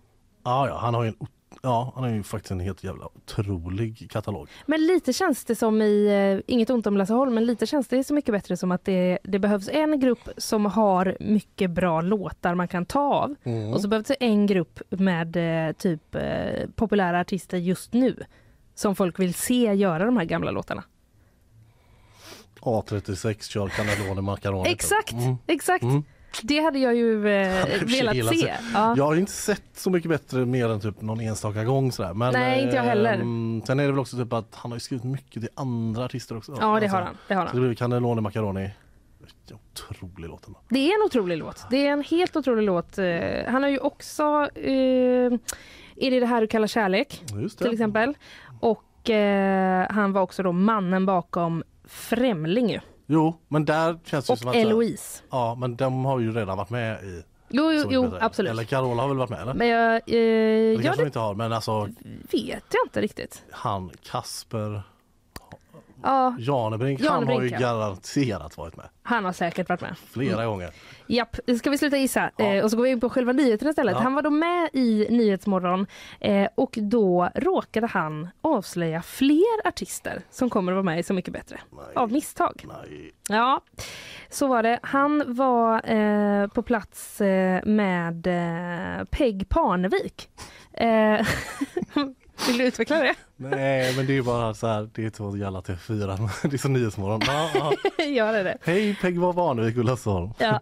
S3: ja, ja han har ju en, ja, han har ju faktiskt en helt jävla otrolig katalog.
S2: Men lite känns det som i, eh, inget ont om Lasse Holm, men lite känns det så mycket bättre som att det, det behövs en grupp som har mycket bra låtar man kan ta av.
S3: Mm.
S2: Och så behövs det en grupp med eh, typ eh, populära artister just nu. Som folk vill se göra de här gamla låtarna.
S3: A36 kör Cannelloni Macaroni. typ.
S2: Exakt,
S3: Mm.
S2: exakt.
S3: Mm.
S2: Det hade jag ju eh, velat se. Ja.
S3: Jag har inte sett så mycket bättre mer än typ någon enstaka gång sådär. Men,
S2: Nej, inte jag heller.
S3: ehm, sen är det väl också typ att han har skrivit mycket till andra artister också. Alltså,
S2: Ja, det har han, det har han.
S3: Så det blir Cannelloni Macaroni. Otrolig låt ändå.
S2: Det är en otrolig låt. Det är en helt otrolig låt. Eh, Han har ju också eh, Är det det här du kallar kärlek? Till exempel. Och eh, han var också då mannen bakom Främling.
S3: Jo, men där känns det
S2: Och
S3: som att... här-
S2: Eloise.
S3: Ja, men de har ju redan varit med i...
S2: Jo, jo, jo absolut.
S3: Eller Carola har väl varit med eller?
S2: Men jag, eh,
S3: det
S2: ja,
S3: kanske de
S2: det
S3: inte har, men alltså
S2: vet jag inte riktigt.
S3: han Kasper
S2: Ja,
S3: Janebrink, han har ju
S2: ja.
S3: garanterat varit med
S2: han har säkert varit med.
S3: flera gånger.
S2: Japp, ska vi sluta gissa? Eh, och så går vi in på själva nyheterna istället.
S3: Ja.
S2: Han var då med i Nyhetsmorgon eh, och då råkade han avslöja fler artister som kommer att vara med i Så mycket bättre. Av misstag. Ja, så var det. Han var eh, på plats eh, med eh, Peg Parnevik. Eh, vill du utveckla det?
S3: Nej, men det är bara så här, det är två jävla TV4, det är så Nyhetsmorgon. Ja, ja.
S2: Gör det?
S3: Hej Peg var Varnevik och Lasse.
S2: Ja.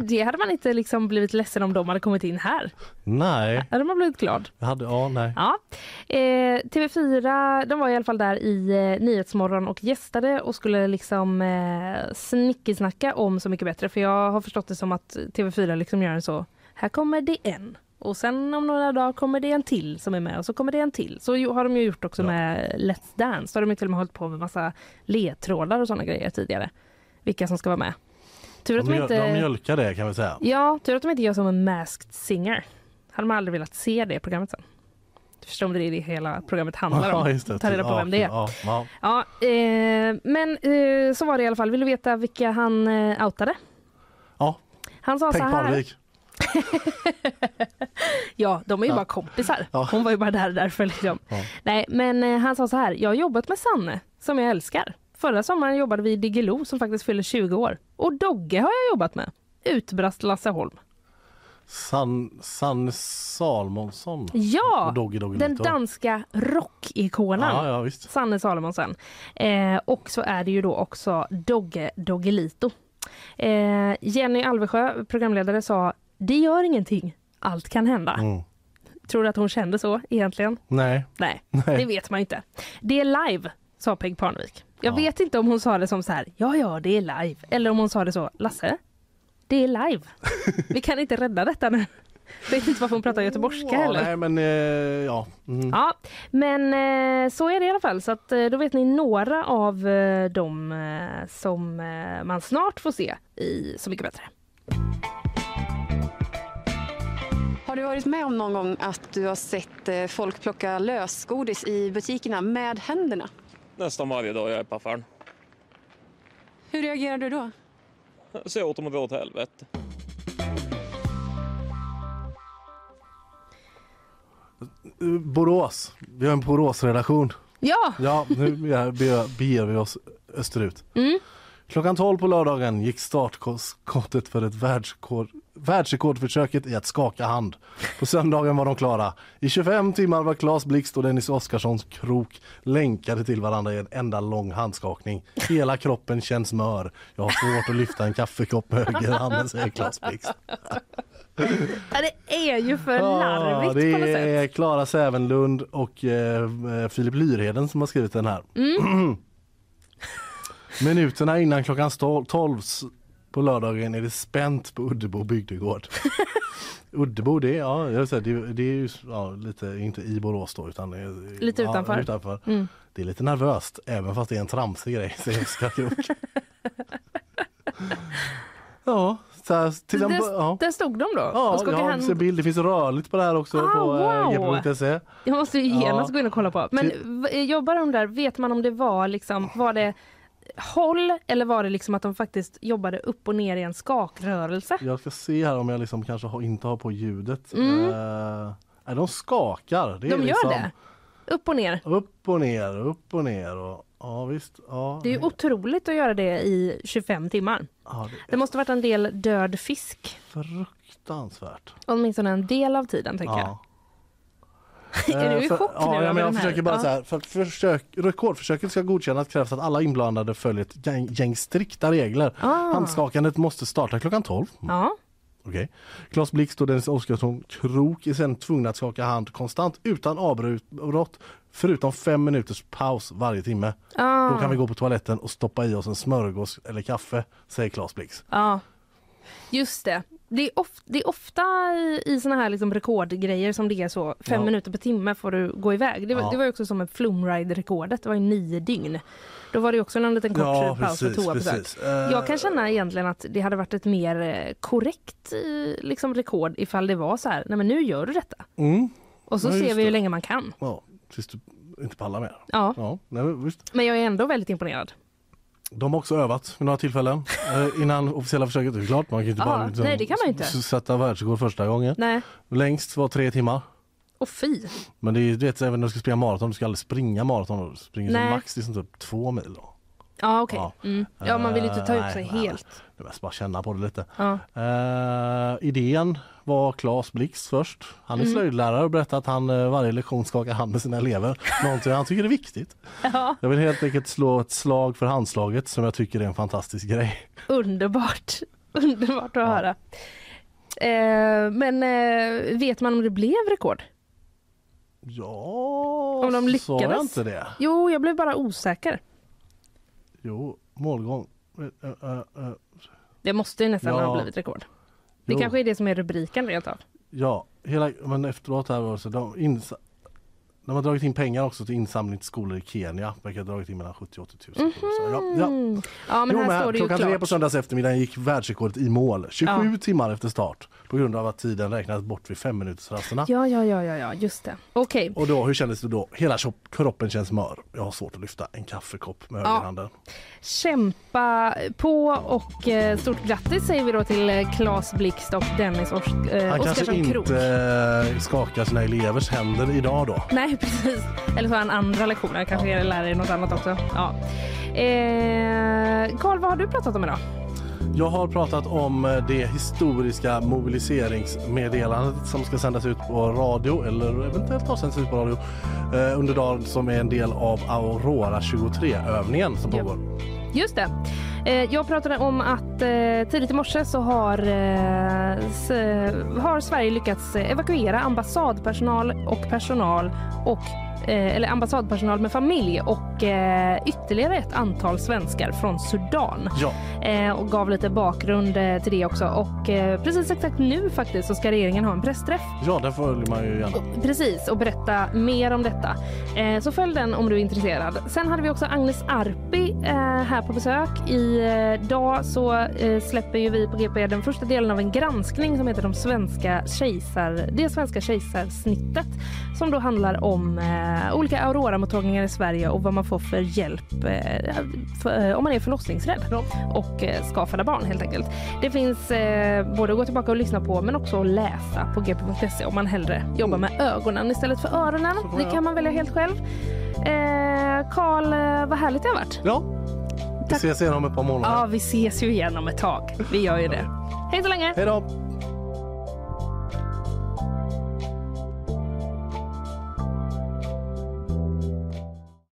S2: Det, hade man inte liksom blivit ledsen om de hade kommit in här.
S3: Nej,
S2: hade man blivit glad.
S3: jag hade, ja nej.
S2: Ja. Eh, TV4 de var i alla fall där i eh, Nyhetsmorgon och gästade och skulle liksom eh, snickesnacka om Så mycket bättre. För jag har förstått det som att TV4 liksom gör en så. Här kommer det en. Och sen om några dagar kommer det en till som är med och så kommer det en till. Så har de ju gjort också med Let's Dance. Då har de ju till och med hållit på med massa ledtrådar och sådana grejer tidigare. Vilka som ska vara med. Tur att
S3: De,
S2: de, inte...
S3: de mjölkar det kan vi säga.
S2: Ja, tur att de inte gör som en Masked Singer. Hade man aldrig velat se det programmet sen. Du förstår om det är det hela programmet handlar om.
S3: Ja.
S2: Ta reda på
S3: Ja,
S2: vem det är.
S3: Ja, ja.
S2: Ja, eh, men eh, så var det i alla fall. Vill du veta vilka han eh, outade?
S3: Ja.
S2: Han sa så
S3: Peg
S2: här.
S3: Parnevik.
S2: Ja, de är ju
S3: Ja.
S2: bara kompisar.
S3: Ja.
S2: Hon var ju bara där därför. Liksom.
S3: Ja.
S2: Nej, men eh, han sa så här. Jag har jobbat med Sanne, som jag älskar. Förra sommaren jobbade vi i Diggiloo som faktiskt fyller 20 år. Och Dogge har jag jobbat med. Utbrast Lasse Holm.
S3: San, Sanne Salmonsson.
S2: Ja,
S3: Doggy Doggy
S2: den
S3: Lito.
S2: danska rockikonen.
S3: Ja, ja, visst.
S2: Sanne Salomonsen. Eh, och så är det ju då också Dogge Doggelito. Eh, Jenny Alvesjö, programledare, sa det gör ingenting. Allt kan hända.
S3: Mm.
S2: Tror du att hon kände så egentligen?
S3: Nej.
S2: Nej,
S3: Nej.
S2: det vet man inte. Det är live, sa Peg Parnevik. Jag vet inte om hon sa det som så här, ja ja det är live. Eller om hon sa det så, Lasse, det är live. Vi kan inte rädda detta nu. Vet inte varför hon pratar göteborgska
S3: Ja,
S2: heller.
S3: nej men eh, ja. Mm.
S2: Ja, men eh, så är det i alla fall. Så att, eh, då vet ni några av eh, dem eh, som man snart får se i Så mycket bättre.
S18: Har du varit med om någon gång att du har sett eh, folk plocka lösgodis i butikerna med händerna?
S19: Nästan varje dag jag är på affären.
S18: Hur reagerar du då?
S19: Säg åt dem att dra åt helvete.
S3: Borås. Vi har en Borås-relation.
S2: Ja!
S3: Ja, nu beger beger vi oss österut.
S2: Mm.
S3: Klockan 12 på lördagen gick startskottet för ett världsrekord, världsrekordförsöket i att skaka hand. På söndagen var de klara. I 25 timmar var Claes Blixt och Dennis Oskarssons krok länkade till varandra i en enda lång handskakning. Hela kroppen känns mör. Jag har svårt att lyfta en kaffekopp med högerhanden, säger Claes Blixt.
S2: Ja, det är ju för larvigt
S3: det
S2: något sätt.
S3: är Klara Sävenlund och eh, Filip Lyrheden som har skrivit den här.
S2: Mm.
S3: Minuterna innan klockan stol- 12 s- på lördagen är det spänt på Uddebo bygdegård. Uddebo det ja, jag säga, det, det är ju ja, lite, inte i Borås då utan är,
S2: Lite
S3: ja,
S2: utanför.
S3: utanför.
S2: Mm.
S3: Det är lite nervöst även fast det är en tramsig grej. Ja, så här, till
S2: där,
S3: ja.
S2: där stod de då?
S3: Ja,
S2: och
S3: jag har en bild. Det finns rörligt på det här också
S2: Ah,
S3: på eh,
S2: wow.
S3: gp.se.
S2: Jag måste ju genast
S3: Ja.
S2: gå in och kolla på. Men
S3: Till-
S2: jag bara undrar, vet man om det var liksom, var det håll eller var det liksom att de faktiskt jobbade upp och ner i en skakrörelse?
S3: Jag ska se här om jag liksom kanske har, inte har på ljudet.
S2: Mm.
S3: Eh, nej, de skakar.
S2: De gör
S3: liksom
S2: det? Upp och ner?
S3: Upp och ner, upp och ner. Och, ja visst. Ja,
S2: Det är ju otroligt att göra det i 25 timmar.
S3: ja, det
S2: Det måste varit en del död fisk.
S3: är fruktansvärt.
S2: Åtminstone en del av tiden tänker jag. Är du i
S3: Eh,
S2: chock nu
S3: ja, men jag försöker bara
S2: Ja.
S3: så här, för att försök, rekordförsöket ska godkännas krävs att alla inblandade följer ett gäng, gäng strikta regler.
S2: Ah.
S3: Handskakandet måste starta klockan 12.
S2: Ja.
S3: Okej. Claes Blixt och Dennis Oskarsson Krook är sen tvungna att skaka hand konstant utan avbrott förutom fem minuters paus varje timme.
S2: Ah.
S3: Då kan vi gå på toaletten och stoppa i oss en smörgås eller kaffe, säger Claes Blix.
S2: Ja, just det. Det är, of, det är ofta i, i såna här liksom rekordgrejer som det är så fem
S3: Ja.
S2: minuter per timme får du gå iväg. Det var,
S3: Ja.
S2: det var också som med Flumride-rekordet, det var ju nio dygn. Då var det också en liten kort
S3: Ja,
S2: paus för
S3: precis,
S2: toabesök.
S3: precis. Eh.
S2: Jag kan känna egentligen att det hade varit ett mer eh, korrekt eh, liksom rekord ifall det var så här, nej men nu gör du detta.
S3: Mm.
S2: Och så
S3: Ja,
S2: ser vi hur
S3: det.
S2: länge man kan.
S3: Ja, tills du inte pallar mer.
S2: Ja.
S3: ja nej. Men
S2: jag är ändå väldigt imponerad.
S3: De har också övat vid några tillfällen eh, innan officiella försöket. Det är klart, man kan inte
S2: Ja,
S3: bara liksom
S2: nej, det kan man inte.
S3: s- sätta världsrekord första gången.
S2: Nej,
S3: Längst var tre timmar.
S2: och fy.
S3: Men det är ju du vet, även när du ska springa maraton, du ska aldrig springa maraton. Du springer som
S2: Nej.
S3: max liksom typ två mil. Då.
S2: Ja okej.
S3: Ja.
S2: Mm. Ja man vill ju inte ta
S3: Eh,
S2: ut
S3: nej,
S2: sig
S3: nej, nej.
S2: helt.
S3: Det är bara känna på det lite.
S2: Ja.
S3: Eh, idén var Claes Blix först. Han är
S2: Mm.
S3: slöjdlärare och berättar att han eh, varje lektion skakar hand med sina elever. Någonting han tycker är viktigt.
S2: Ja.
S3: Jag vill helt enkelt slå ett slag för handslaget som jag tycker är en fantastisk grej.
S2: Underbart. Underbart att höra. Eh, men eh, vet man om det blev rekord?
S3: Ja,
S2: Om de
S3: sa
S2: lyckades?
S3: jag inte det?
S2: Jo, jag blev bara osäker.
S3: Jo, målgång. Eh, eh, eh,
S2: Det måste ju nästan
S3: Ja.
S2: ha blivit rekord. Det
S3: Jo.
S2: kanske är det som är rubriken rent av.
S3: Ja, hela, men efteråt här var så de insa- de har dragit in pengar också till insamling till skolor i Kenya. Verkar ha dragit in mellan 70 och 80 000. Så, ja, ja.
S2: Mm. Ja, men
S3: Jo,
S2: här
S3: men
S2: står det
S3: klockan tre på söndags eftermiddag gick världsrekordet i mål. 27
S2: Ja.
S3: timmar efter start på grund av att tiden räknades bort vid fem rasterna.
S2: Ja, ja, ja, ja, ja, just det. Okej.
S3: Och då, hur kändes det då? Hela kro- kroppen känns mör. Jag har svårt att lyfta en kaffekopp med
S2: Ja.
S3: högerhanden.
S2: Kämpa på och eh, stort grattis säger vi då till eh, Claes Blixt och Dennis Ors- eh,
S3: Han kanske
S2: Oskarsson Krook.
S3: inte eh, skakar sina elevers händer idag då.
S2: Nej, precis. Eller så har han andra lektioner. Kanske är lärare i något annat också. Ja. Eh, Carl, vad har du pratat om idag?
S3: Jag har pratat om eh, det historiska mobiliseringsmeddelandet som ska sändas ut på radio eller eventuellt har sänds ut på radio eh, under dagen som är en del av Aurora 23-övningen som pågår.
S2: Just det. Eh, jag pratade om att eh, tidigt i morse så har, eh, har Sverige lyckats evakuera ambassadpersonal och personal och eller ambassadpersonal med familj och eh, ytterligare ett antal svenskar från Sudan.
S3: Ja.
S2: Eh, och gav lite bakgrund eh, till det också. Och eh, precis exakt nu faktiskt så ska regeringen ha en pressträff
S3: Ja, där följer man ju gärna.
S2: Precis, och berätta mer om detta. Eh, så följ den om du är intresserad. Sen hade vi också Agnes Arpi eh, här på besök. Idag så eh, släpper ju vi på GP den första delen av en granskning som heter de svenska kejsar, Det svenska kejsarsnittet som då handlar om eh, olika Aurora-mottagningar i Sverige och vad man får för hjälp eh, för, eh, om man är förlossningsrädd och eh, ska föda barn helt enkelt. Det finns eh, både att gå tillbaka och lyssna på men också att läsa på gp.se om man hellre jobbar med ögonen istället för öronen. Det kan man välja helt själv. Eh, Karl, vad härligt det har varit.
S3: Ja, vi ses igen om ett par månader.
S2: Ja, vi ses ju igen om ett tag. Vi gör ju det. Hej så länge!
S3: Hej då!